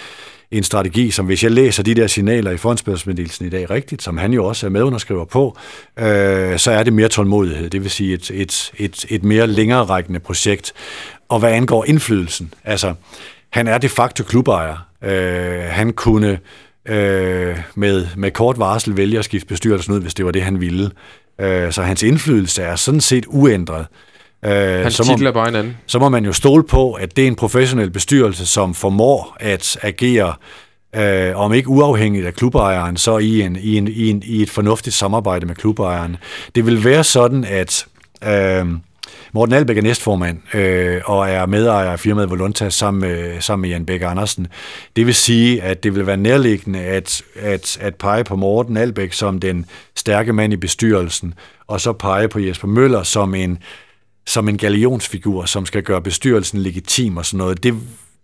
en strategi, som hvis jeg læser de der signaler i fondsbørsmeddelelsen i dag rigtigt, som han jo også er medunderskriver på, øh, så er det mere tålmodighed, det vil sige et, et, et, et mere længere rækkende projekt. Og hvad angår indflydelsen, altså han er de facto klubejer. Øh, han kunne øh, med, med kort varsel vælge at skifte bestyrelsen ud, hvis det var det, han ville. Øh, så hans indflydelse er sådan set uændret. Øh, Hans så må- titel er bare en anden. så må man jo stole på, at det er en professionel bestyrelse, som formår at agere, øh, om ikke uafhængigt af klubejeren, så i, en, i, en, i, en, i et fornuftigt samarbejde med klubejeren. Det vil være sådan, at øh, Morten Albæk er næstformand øh, og er medejer af firmaet Volunta sammen med, sammen med Jan Bæk Andersen. Det vil sige, at det vil være nærliggende at, at, at pege på Morten Albæk som den stærke mand i bestyrelsen, og så pege på Jesper Møller som en som en galionsfigur, som skal gøre bestyrelsen legitim og sådan noget. Det,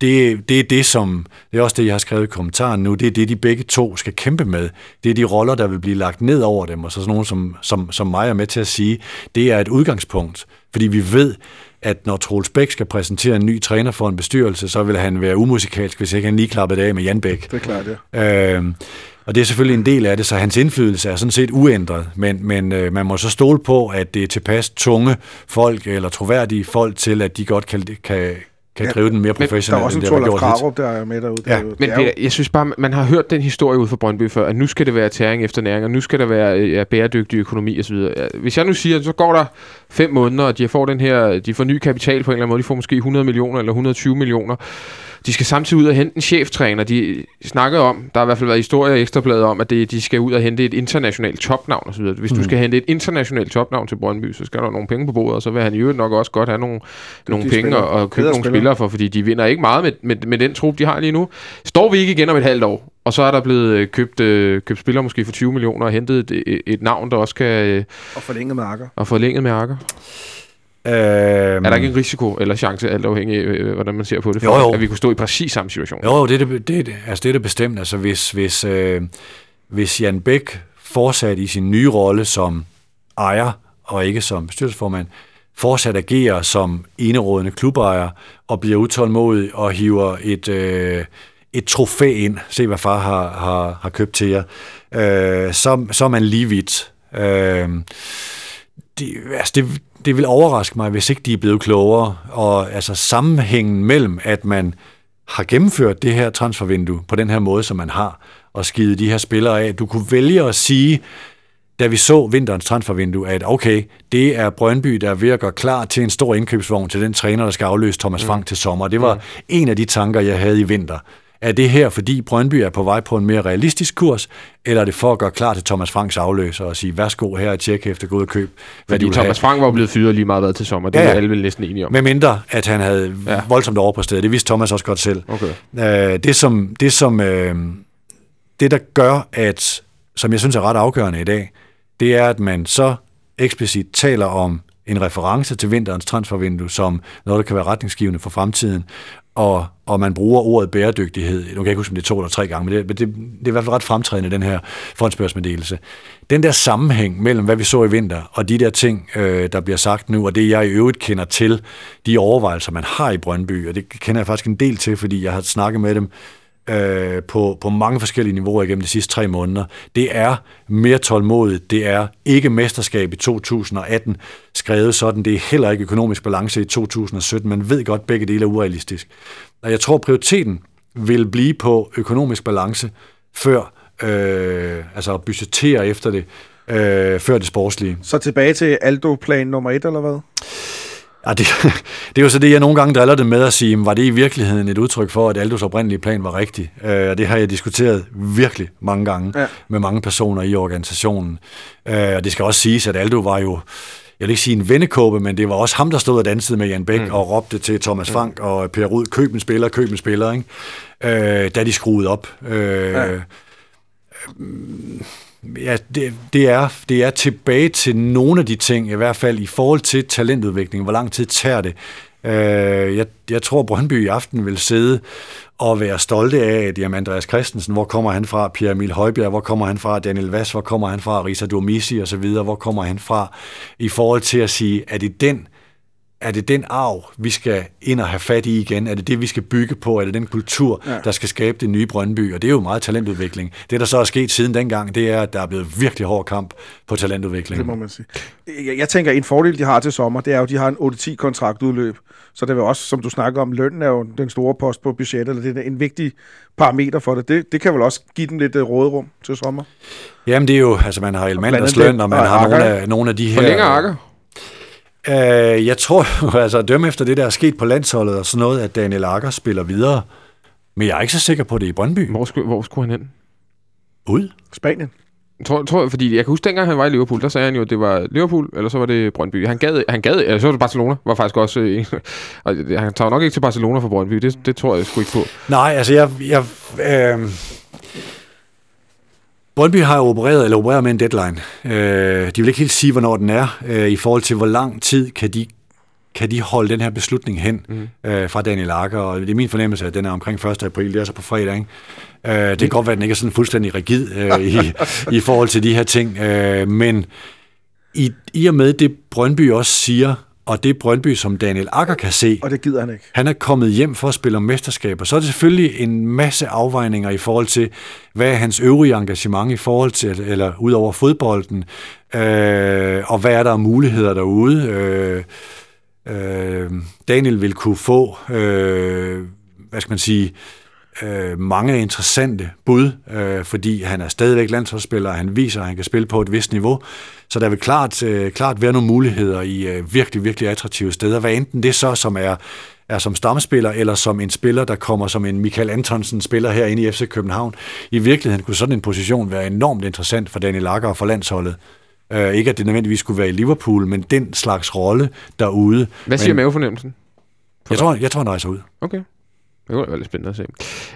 det, det er det, som, det er også det, jeg har skrevet i kommentaren nu, det er det, de begge to skal kæmpe med. Det er de roller, der vil blive lagt ned over dem, og så sådan nogen som, som, som mig er med til at sige, det er et udgangspunkt, fordi vi ved, at når Troels Bæk skal præsentere en ny træner for en bestyrelse, så vil han være umusikalsk, hvis ikke han lige klappede af med Jan Bæk. Det er klart, ja. Øh, og det er selvfølgelig en del af det, så hans indflydelse er sådan set uændret, men, men øh, man må så stole på, at det er tilpas tunge folk, eller troværdige folk til, at de godt kan, kan, kan Ja, drive den mere Der er professionelt, også en Torlof. Krarup, der er med derude. Ja, er jo- Men er det, jeg synes bare, man har hørt den historie ud fra Brøndby før, at nu skal det være tæring efter næring, og nu skal der være øh, ja, bæredygtig økonomi osv. Hvis jeg nu siger, så går der fem måneder, og de får den her, de får ny kapital på en eller anden måde, de får måske 100 millioner eller 120 millioner. De skal samtidig ud og hente en cheftræner. De snakkede om, der har i hvert fald været historier i Ekstrabladet om, at det, de skal ud og hente et internationalt topnavn osv. Hvis du skal hente et internationalt topnavn til Brøndby, så skal der nogle penge på bordet, og så vil han i øvrigt nok også godt have nogle, nogle penge spillere. og, og købe nogle spillere. for, fordi de vinder ikke meget med, med, med den trup, de har lige nu. Står vi ikke igen om et halvt år, og så er der blevet øh, købt, øh, købt spillere måske for 20 millioner og hentet et, et, et navn, der også kan øh, Og forlænget med Akker. og forlænget med Akker. Øhm, Er der ikke en risiko eller chance, alt afhængig af, øh, hvordan man ser på det, for, Jo, jo. at vi kunne stå i præcis samme situation? Jo, det er det, det, er det, altså det er det bestemt. Altså hvis, hvis, øh, hvis Jan Bæk fortsat i sin nye rolle som ejer, og ikke som bestyrelsesformand, fortsat agerer som enerådende klubejer, og bliver utålmodig og hiver et, øh, et trofæ ind, se hvad far har, har, har købt til jer, øh, så, så er man lige vidt. Øh, det, altså det, det vil overraske mig, hvis ikke de er blevet klogere. Og altså sammenhængen mellem, at man har gennemført det her transfervindue på den her måde, som man har, og skidet de her spillere af. Du kunne vælge at sige, da vi så vinterens transfervindue, at okay, det er Brøndby, der er ved at gøre klar til en stor indkøbsvogn til den træner, der skal afløse Thomas Frank til sommer. Det var mm. en af de tanker, jeg havde i vinter. Er det her, fordi Brøndby er på vej på en mere realistisk kurs, eller er det for at gøre klar til Thomas Franks afløser og sige, værsgo her er tjek efter og køb, hvad Fordi Thomas Frank var blevet fyret lige meget været til sommer. Det Ja, er alle vel næsten enige om. Med mindre, at han havde ja. voldsomt overpræsteret. Det vidste Thomas også godt selv. Okay. Øh, det som, det, som øh, det der gør, at, som jeg synes er ret afgørende i dag, det er, at man så eksplicit taler om en reference til vinterens transfervindue som noget, der kan være retningsgivende for fremtiden, og, og man bruger ordet bæredygtighed. Nu kan jeg ikke huske, om det er to eller tre gange, men det, det, det er i hvert fald ret fremtrædende, den her fondsbørsmeddelelse. Den der sammenhæng mellem, hvad vi så i vinter, og de der ting, øh, der bliver sagt nu, og det jeg i øvrigt kender til, de overvejelser, man har i Brøndby, og det kender jeg faktisk en del til, fordi jeg har snakket med dem øh, på, på mange forskellige niveauer igennem de sidste tre måneder. Det er mere tålmodigt. Det er ikke mesterskab i 2018 skrevet sådan. Det er heller ikke økonomisk balance i 2017. Man ved godt, at begge dele er urealistisk. Og jeg tror, prioriteten vil blive på økonomisk balance før, øh, altså at budgettere efter det, øh, før det sportslige. Så tilbage til Aldo-plan nummer et, eller hvad? Ja, det, det er jo så det, jeg nogle gange driller det med at sige, var det i virkeligheden et udtryk for, at Aldos oprindelige plan var rigtig? Øh, og det har jeg diskuteret virkelig mange gange ja. med mange personer i organisationen. Øh, og det skal også siges, at Aldo var jo, jeg vil ikke sige en vennekåbe, men det var også ham, der stod og dansede med Jan Bæk mm. og råbte til Thomas Frank mm. og Per Rud, køb en spiller, køb en spiller, ikke? Øh, da de skruede op. Øh, ja. Ja, det, det, er, det er tilbage til nogle af de ting, i hvert fald i forhold til talentudvikling. Hvor lang tid tager det? Øh, jeg, jeg tror, Brøndby i aften vil sidde og være stolte af, at jamen, Andreas Christensen, hvor kommer han fra? Pierre Emil Højbjerg, hvor kommer han fra? Daniel Vass, hvor kommer han fra? Risa Domisi og så videre, hvor kommer han fra? I forhold til at sige, at i den er det den arv, vi skal ind og have fat i igen? Er det det, vi skal bygge på? Er det den kultur, ja. der skal skabe det nye Brøndby? Og det er jo meget talentudvikling. Det, der så er sket siden dengang, det er, at der er blevet virkelig hård kamp på talentudvikling. Det må man sige. Jeg, jeg tænker, en fordel, de har til sommer, det er jo, at de har en 8-10 kontraktudløb. Så det vil også, som du snakker om, lønnen er jo den store post på budgettet, eller det er en vigtig parameter for det. Det, det kan vel også give dem lidt uh, råderum til sommer? Jamen det er jo, altså man har Elmanders løn, og man og har nogle af, nogle af de her... Forlænger Akker? Øh, jeg tror, altså dømme efter det, der er sket på landsholdet og sådan noget, at Daniel Akker spiller videre. Men jeg er ikke så sikker på det i Brøndby. Hvor skulle, hvor skulle han hen? Ud. Spanien. Tror, tror, fordi jeg kan huske, dengang han var i Liverpool, der sagde han jo, at det var Liverpool, eller så var det Brøndby. Han gad, han gad eller så var det Barcelona, var faktisk også... Øh, han tager nok ikke til Barcelona for Brøndby, det, det tror jeg sgu ikke på. Nej, altså jeg... jeg øh, Brøndby har opereret, eller opererer med en deadline. Øh, de vil ikke helt sige, hvornår den er, øh, i forhold til, hvor lang tid kan de, kan de holde den her beslutning hen mm. øh, fra Daniel Akker. Og det er min fornemmelse, at den er omkring 1. april, det er så på fredag. Ikke? Øh, det kan godt være, at den ikke er sådan fuldstændig rigid øh, i, i forhold til de her ting. Øh, men i, i og med det, Brøndby også siger, og det Brøndby, som Daniel Akker kan se. Og det gider han ikke. Han er kommet hjem for at spille om mesterskaber. Så er det selvfølgelig en masse afvejninger i forhold til, hvad er hans øvrige engagement i forhold til, eller ud over fodbolden, øh, og hvad er der af muligheder derude. Øh, øh, Daniel vil kunne få, øh, hvad skal man sige, øh, mange interessante bud, øh, fordi han er stadigvæk landsholdsspiller, og han viser, at han kan spille på et vist niveau. Så der vil klart, øh, klart være nogle muligheder i øh, virkelig, virkelig attraktive steder. Hvad enten det så, som er, er som stamspiller, eller som en spiller, der kommer som en Michael Antonsen spiller herinde i FC København. I virkeligheden kunne sådan en position være enormt interessant for Daniel Lager og for landsholdet. Uh, ikke at det nødvendigvis skulle være i Liverpool, men den slags rolle derude. Hvad siger men, mavefornemmelsen? Jeg tror, jeg tror, han rejser ud. Okay. Det kunne være lidt spændende at se.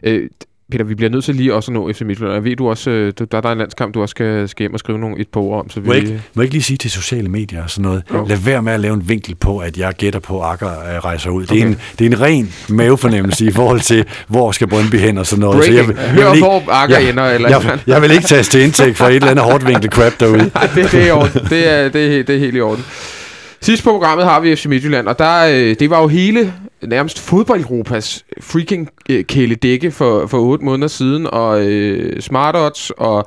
Øh, Peter, vi bliver nødt til lige også at nå FC Midtjylland. Jeg ved, du også, øh, der, der er en landskamp, du også skal, skal hjem og skrive nogle, et par ord om. Så vi... må, jeg ikke, må jeg ikke lige sige til sociale medier og sådan noget, okay. lad være med at lave en vinkel på, at jeg gætter på, at Akker uh, rejser ud. Okay. Det, er en, det er en ren mavefornemmelse i forhold til, hvor skal Brøndby hen og sådan noget. Breaking. Så jeg, jeg, jeg, ikke, hvor Akker jeg, ender. Eller jeg, jeg, vil ikke tages til indtægt for et eller andet hårdt vinkel crap derude. Nej, det, det, er i orden. Det er, det, er, det er helt i orden. Sidst på programmet har vi FC Midtjylland, og der, øh, det var jo hele nærmest fodboldeuropas freaking øh, kæledække for, for otte måneder siden, og øh, Smart Odds, og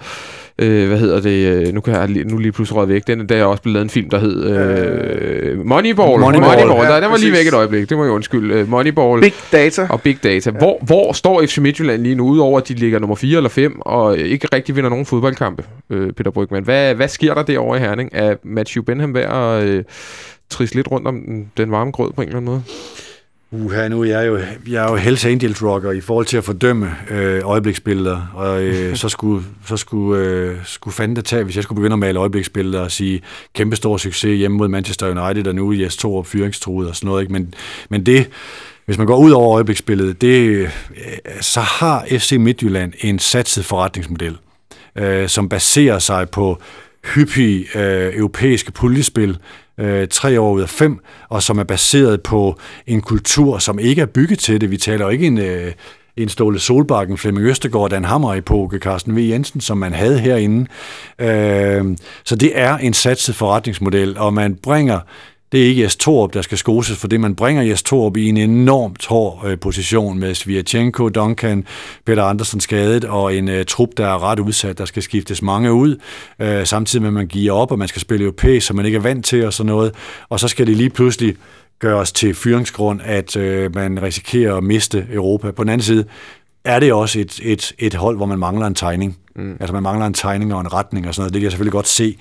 øh, hvad hedder det, øh, nu kan jeg nu lige pludselig røget væk, den der er også blevet lavet en film, der hed øh, Moneyball. Moneyball, Moneyball. Ja, der, den var lige væk et øjeblik, det må jeg undskylde. Uh, Moneyball. Big Data. Og Big Data. Ja. Hvor, hvor står FC Midtjylland lige nu, udover at de ligger nummer 4 eller 5, og ikke rigtig vinder nogen fodboldkampe, øh, Peter Brygman. Hvad, hvad sker der derovre i Herning? Er Matthew Benham værd at øh, trisse lidt rundt om den, den varme grød på en eller anden måde? Uha, nu er jeg jo, jeg er jo Hells Angels rocker i forhold til at fordømme øh, øjebliksbilleder, og øh, så skulle, så skulle, øh, skulle fanden det tage, hvis jeg skulle begynde at male øjebliksbilleder og sige kæmpe stor succes hjemme mod Manchester United, og nu er Jes Torup fyringstruet og sådan noget, ikke? Men, men det, hvis man går ud over øjebliksbilledet, det, øh, så har FC Midtjylland en satset forretningsmodel, øh, som baserer sig på hyppige øh, europæiske puljespil, øh, tre år ud af fem, og som er baseret på en kultur, som ikke er bygget til det. Vi taler jo ikke en, øh, en Ståle Solbakken, Flemming Østergaard, Dan Hammer-epoke, Carsten V. Jensen, som man havde herinde. Øh, så det er en satset forretningsmodel, og man bringer det er ikke Jes Torup, der skal skoses for det. Man bringer Jes Torup i en enormt hård øh, position med Sviatchenko, Duncan, Peter Andersen skadet og en øh, trup, der er ret udsat. Der skal skiftes mange ud, øh, samtidig med at man giver op, og man skal spille europæisk, som man ikke er vant til og sådan noget. Og så skal det lige pludselig gøres til fyringsgrund, at øh, man risikerer at miste Europa. På den anden side er det også et, et, et hold, hvor man mangler en tegning. Mm. Altså man mangler en tegning og en retning og sådan noget. Det kan jeg selvfølgelig godt se.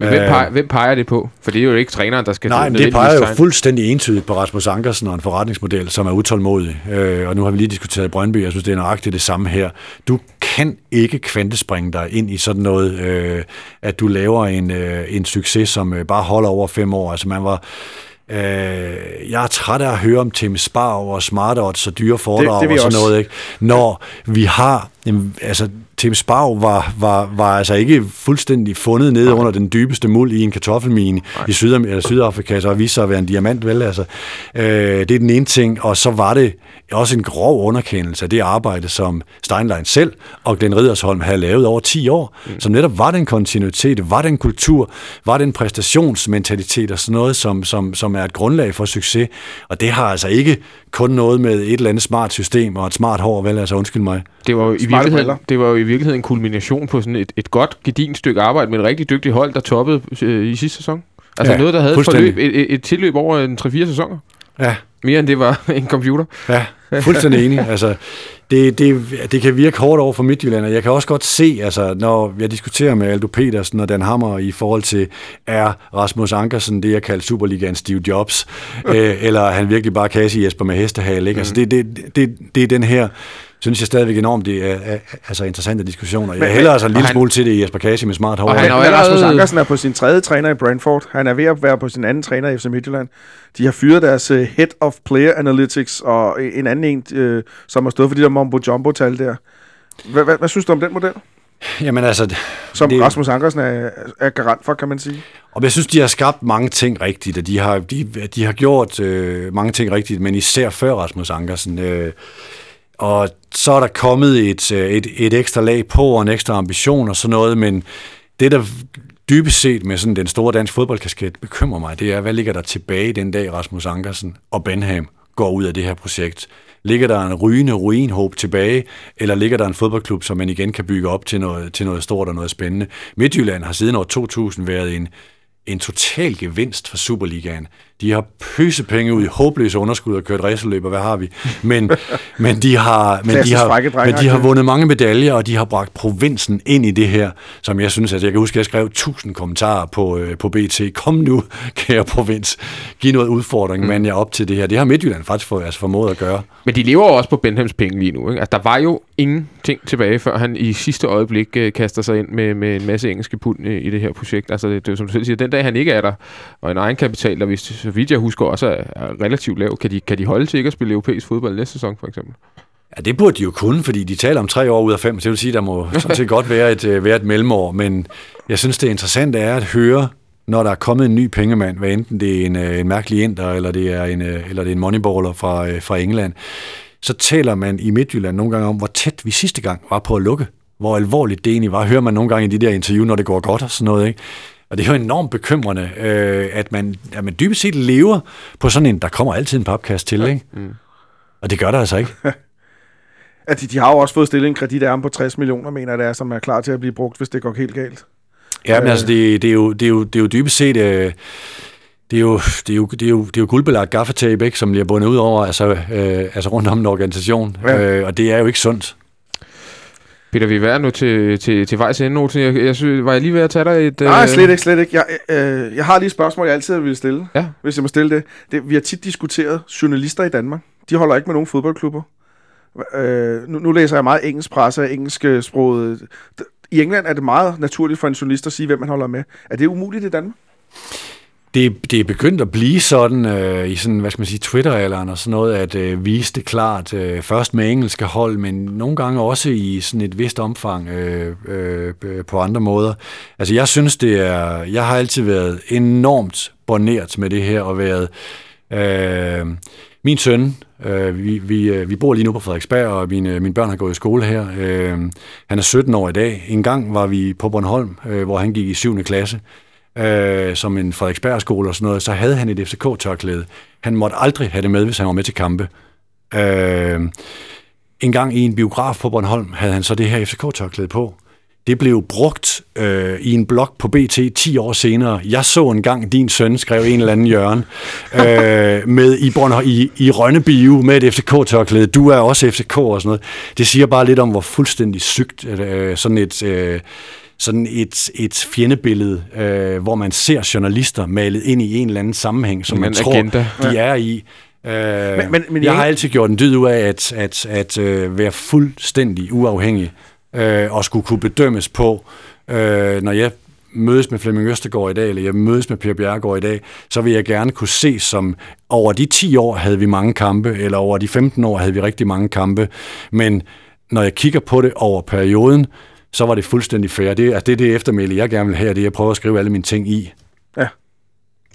Men hvem peger, hvem peger det på? For det er jo ikke træneren, der skal... Nej, men det peger jo tegn. fuldstændig entydigt på Rasmus Ankersen og en forretningsmodel, som er utålmodig. Øh, og nu har vi lige diskuteret Brøndby, jeg synes, det er nøjagtigt det samme her. Du kan ikke kvantespringe dig ind i sådan noget, øh, at du laver en, øh, en succes, som øh, bare holder over fem år. Altså man var Øh, jeg er træt af at høre om Tim Spar og smart og dyre foredrag det, det og sådan noget. Ikke? Når vi har, altså Tim Spar var, var, var altså ikke fuldstændig fundet nede okay. under den dybeste muld i en kartoffelmine Nej. i Syd eller Sydafrika, så viste sig at være en diamant, vel? Altså, øh, det er den ene ting, og så var det også en grov underkendelse af det arbejde, som Steinlein selv og Glenn Riddersholm havde lavet over 10 år, mm. som netop var den kontinuitet, var den kultur, var den præstationsmentalitet og sådan noget, som, som, som er et grundlag for succes. Og det har altså ikke kun noget med et eller andet smart system og et smart hår, vel? Altså undskyld mig. Det var jo i virkeligheden, det var jo i virkeligheden en kulmination på sådan et, et godt, gedint stykke arbejde med et rigtig dygtigt hold, der toppede øh, i sidste sæson. Altså ja, noget, der havde et, forløb, et, et, et tilløb over en 3-4 sæsoner. Ja. Mere end det var en computer. Ja, fuldstændig enig. Altså, det, det, det kan virke hårdt over for Midtjylland, og jeg kan også godt se, altså, når jeg diskuterer med Aldo Petersen og Dan Hammer i forhold til, er Rasmus Ankersen det, jeg kalder Superligaen Steve Jobs, øh, eller han virkelig bare kasse Jesper med hestehale, ikke? Altså, mm. det, det, det, det er den her synes jeg stadigvæk enormt, det er, er altså interessante diskussioner. Jeg hælder altså en lille han, smule til det i Jesper Kasi med smart hår. Og han, og Rasmus Ankersen er på sin tredje træner i Brentford. Han er ved at være på sin anden træner i FC Midtjylland. De har fyret deres uh, Head of Player Analytics og en anden en, uh, som har stået for de der Mombo Jumbo-tal der. Hvad, hvad, hvad synes du om den model? Jamen altså... Som det, Rasmus Ankersen er, er garant for, kan man sige. Og jeg synes, de har skabt mange ting rigtigt, og de har, de, de har gjort øh, mange ting rigtigt, men især før Rasmus Ankersen. Øh, og så er der kommet et, øh, et, et ekstra lag på, og en ekstra ambition og sådan noget, men det, der dybest set med sådan den store dansk fodboldkasket bekymrer mig, det er, hvad ligger der tilbage den dag, Rasmus Ankersen og Benham går ud af det her projekt? Ligger der en rygende ruinhåb tilbage, eller ligger der en fodboldklub, som man igen kan bygge op til noget, til noget stort og noget spændende? Midtjylland har siden år 2000 været en, en total gevinst for Superligaen. De har pøse penge ud i håbløse underskud og kørt racerløb, og hvad har vi? Men, men, de har, men, de har, men de har vundet mange medaljer, og de har bragt provinsen ind i det her, som jeg synes, at jeg kan huske, at jeg skrev tusind kommentarer på, øh, på BT. Kom nu, kære provins. Giv noget udfordring, mm. men jeg op til det her. Det har Midtjylland faktisk for, altså formået at gøre. Men de lever også på Benthams penge lige nu. Ikke? Altså, der var jo ingenting tilbage, før han i sidste øjeblik øh, kaster sig ind med, med en masse engelske pund øh, i det her projekt. Altså, det, det er som du selv siger, den dag han ikke er der, og en egenkapital, der hvis så vidt jeg husker, også er, er relativt lav. Kan de, kan de holde til ikke at spille europæisk fodbold næste sæson, for eksempel? Ja, det burde de jo kunne, fordi de taler om tre år ud af fem, så det vil sige, der må sådan set godt være et, øh, være et mellemår, men jeg synes, det interessante er at høre, når der er kommet en ny pengemand, hvad enten det er en, øh, en mærkelig inder, eller det er en, øh, eller det er en moneyballer fra, fra England, så taler man i Midtjylland nogle gange om, hvor tæt vi sidste gang var på at lukke. Hvor alvorligt det egentlig var. Hører man nogle gange i de der interview, når det går godt og sådan noget, ikke? Og det er jo enormt bekymrende, øh, at, man, at man dybest set lever på sådan en, der kommer altid en papkast til, ikke? Mm. Og det gør der altså ikke. at de, de har jo også fået stillet en kredit af på 60 millioner, mener det er, som er klar til at blive brugt, hvis det går helt galt. Ja, men øh. altså, det, det, er jo, det, er jo, det er jo dybest set... Øh, det er, jo, det, er jo, det, er jo, det er jo guldbelagt gaffetape, ikke, som bliver bundet ud over, altså, øh, altså rundt om en organisation. Ja. Øh, og det er jo ikke sundt. Peter, vi er nu til, til, til vejs ende, jeg, jeg synes, var jeg lige ved at tage dig et... Nej, øh... slet ikke, slet ikke. Jeg, øh, jeg har lige et spørgsmål, jeg altid vil stille, ja. hvis jeg må stille det. det. Vi har tit diskuteret journalister i Danmark. De holder ikke med nogen fodboldklubber. Øh, nu, nu læser jeg meget engelsk presse, engelsk sproget. I England er det meget naturligt for en journalist at sige, hvem man holder med. Er det umuligt i Danmark? Det, det er begyndt at blive sådan øh, i sådan, hvad skal man sige, Twitter-alderen og sådan noget, at øh, vise det klart, øh, først med engelske hold, men nogle gange også i sådan et vist omfang øh, øh, på andre måder. Altså jeg synes det er, jeg har altid været enormt borneret med det her og været... Øh, min søn, øh, vi, vi, øh, vi bor lige nu på Frederiksberg, og mine, mine børn har gået i skole her. Øh, han er 17 år i dag. En gang var vi på Bornholm, øh, hvor han gik i 7. klasse, øh, som en Frederiksberg-skole og sådan noget. Så havde han et FCK-tørklæde. Han måtte aldrig have det med, hvis han var med til kampe. Øh, en gang i en biograf på Bornholm havde han så det her FCK-tørklæde på. Det blev brugt øh, i en blog på BT 10 år senere. Jeg så en gang din søn skrev en eller anden hjørne øh, med i, Bornholm, i, i Rønnebio med et FCK-tørklæde. Du er også FCK og sådan noget. Det siger bare lidt om, hvor fuldstændig sygt øh, sådan et... Øh, sådan et, et fjendebillede, øh, hvor man ser journalister malet ind i en eller anden sammenhæng, som man tror, agenda. de er i. Øh, men, men, men jeg har altid gjort en dyd ud af at, at, at øh, være fuldstændig uafhængig øh, og skulle kunne bedømmes på, øh, når jeg mødes med Flemming Østergaard i dag, eller jeg mødes med Per Bjerregaard i dag, så vil jeg gerne kunne se som, over de 10 år havde vi mange kampe, eller over de 15 år havde vi rigtig mange kampe, men når jeg kigger på det over perioden, så var det fuldstændig fair. Det, altså det er det eftermæle, jeg gerne vil have, det er at prøve at skrive alle mine ting i. Ja.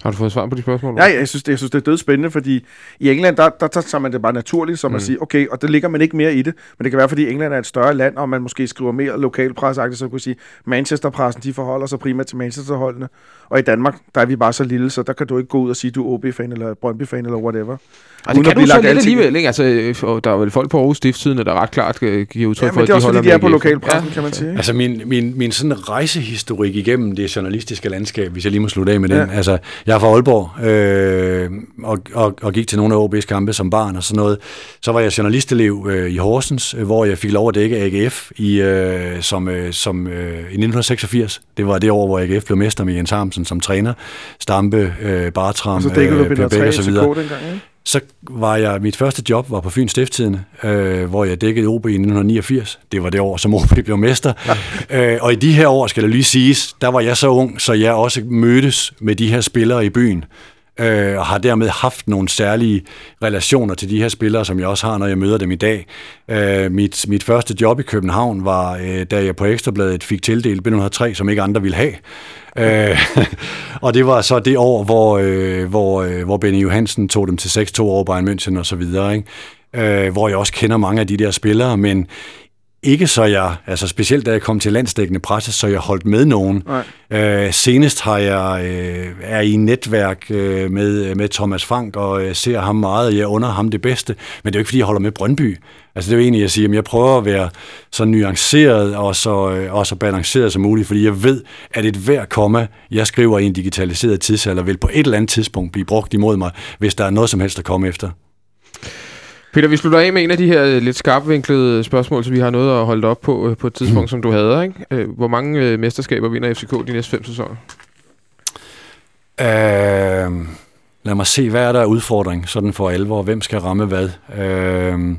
Har du fået svar på de spørgsmål? Ja, jeg synes, det, jeg synes, det er død spændende, fordi i England, der, der, tager man det bare naturligt, som mm. at sige, okay, og der ligger man ikke mere i det, men det kan være, fordi England er et større land, og man måske skriver mere lokalpresseagtigt, så kunne sige, Manchesterpressen, de forholder sig primært til Manchesterholdene, og i Danmark, der er vi bare så lille, så der kan du ikke gå ud og sige, du er OB-fan eller Brøndby-fan eller whatever. Og det kan du så lidt alligevel, ikke? Altså, der er vel folk på Aarhus Stiftstidende, der ret klart øh, giver udtryk ja, for, at de holder med. det er også, fordi de er på lokalpressen, ja. kan man sige. Altså, min, min, min sådan rejsehistorik igennem det journalistiske landskab, hvis jeg lige må slutte af med den. Ja. Altså, jeg er fra Aalborg, øh, og, og, og gik til nogle af OB's kampe som barn og sådan noget. Så var jeg journalistelev øh, i Horsens, øh, hvor jeg fik lov at dække AGF i, øh, som, øh, som, øh, i 1986. Det var det år, hvor AGF blev mester med Jens Harmsen som træner. Stampe, øh, Bartram, og så dækkede øh, du Per Bæk og så videre. Dengang, ikke? Så var jeg, mit første job var på Fyns Stifttidende, øh, hvor jeg dækkede OB i 1989. Det var det år, som OB blev mester. Øh, og i de her år, skal det lige siges, der var jeg så ung, så jeg også mødtes med de her spillere i byen. Øh, og har dermed haft nogle særlige relationer til de her spillere, som jeg også har, når jeg møder dem i dag. Øh, mit, mit første job i København var, øh, da jeg på Ekstrabladet fik tildelt B103, som ikke andre ville have. Øh, og det var så det år, hvor, øh, hvor, øh, hvor Benny Johansen tog dem til 6-2 over Bayern München og så videre, ikke? Øh, hvor jeg også kender mange af de der spillere, men ikke så jeg, altså specielt da jeg kom til landsdækkende presse, så jeg holdt med nogen. Øh, senest har jeg, øh, er i netværk øh, med, med Thomas Frank, og øh, ser ham meget, og jeg under ham det bedste. Men det er jo ikke, fordi jeg holder med Brøndby. Altså det er jo egentlig, jeg siger, at jeg prøver at være så nuanceret og så, øh, og så balanceret som muligt, fordi jeg ved, at et hver komma, jeg skriver i en digitaliseret tidsalder, vil på et eller andet tidspunkt blive brugt imod mig, hvis der er noget som helst at komme efter. Peter, vi slutter af med en af de her øh, lidt skarpvinklede spørgsmål, som vi har noget at holde op på øh, på et tidspunkt, mm. som du havde. Ikke? Øh, hvor mange mesterskaber vinder FCK de næste fem sæsoner? Uh, lad mig se, hvad er der udfordring sådan for alvor? Hvem skal ramme hvad? Uh,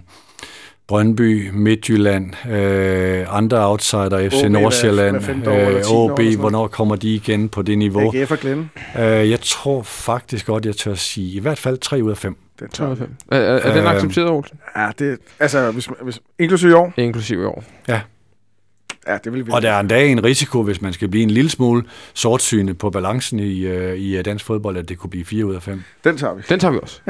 Brøndby, Midtjylland, uh, andre outsider, FC OB, Nordsjælland, uh, OB, hvornår kommer de igen på det niveau? AGF og Glenn. Uh, jeg tror faktisk godt, jeg tør at sige, i hvert fald 3 ud af 5. Den tager Er, er, er den øhm, accepteret, Olsen? Ja, det, altså, hvis, hvis, inklusive i år? Inklusive i år. Ja. Ja, det vil vi. Og der er endda en risiko, hvis man skal blive en lille smule sortsyne på balancen i, uh, i dansk fodbold, at det kunne blive 4 ud af 5. Den tager vi. Den tager vi også.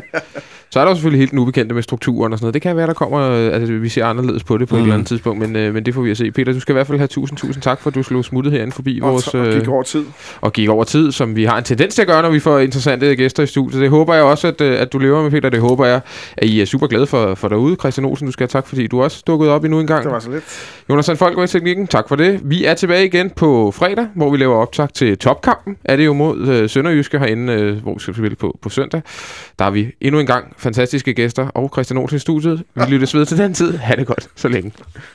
Så er der selvfølgelig helt den ubekendte med strukturen og sådan noget. Det kan være, der kommer, altså vi ser anderledes på det på mm. et eller andet mhm. tidspunkt, men, men det får vi at se. Peter, du skal i hvert fald have tusind, tusind tak for, at du slog smuttet herinde forbi og vores... Og gik over tid. Og gik over tid, som vi har en tendens til at gøre, når vi får interessante gæster i studiet. Det håber jeg også, at, at du lever med, Peter. Det håber jeg, at I er super glade for, for derude. Christian Olsen, du skal have tak, fordi du også dukket op endnu en gang. Det var så lidt. Jonas Folk med teknikken, tak for det. Vi er tilbage igen på fredag, hvor vi laver optag til topkampen. Er det jo mod øh, Sønderjyske herinde, øh, hvor vi skal spille på, på søndag. Der har vi endnu en gang fantastiske gæster og Christian Olsen i studiet. Vi lyttes ved til den tid. Ha' det godt så længe.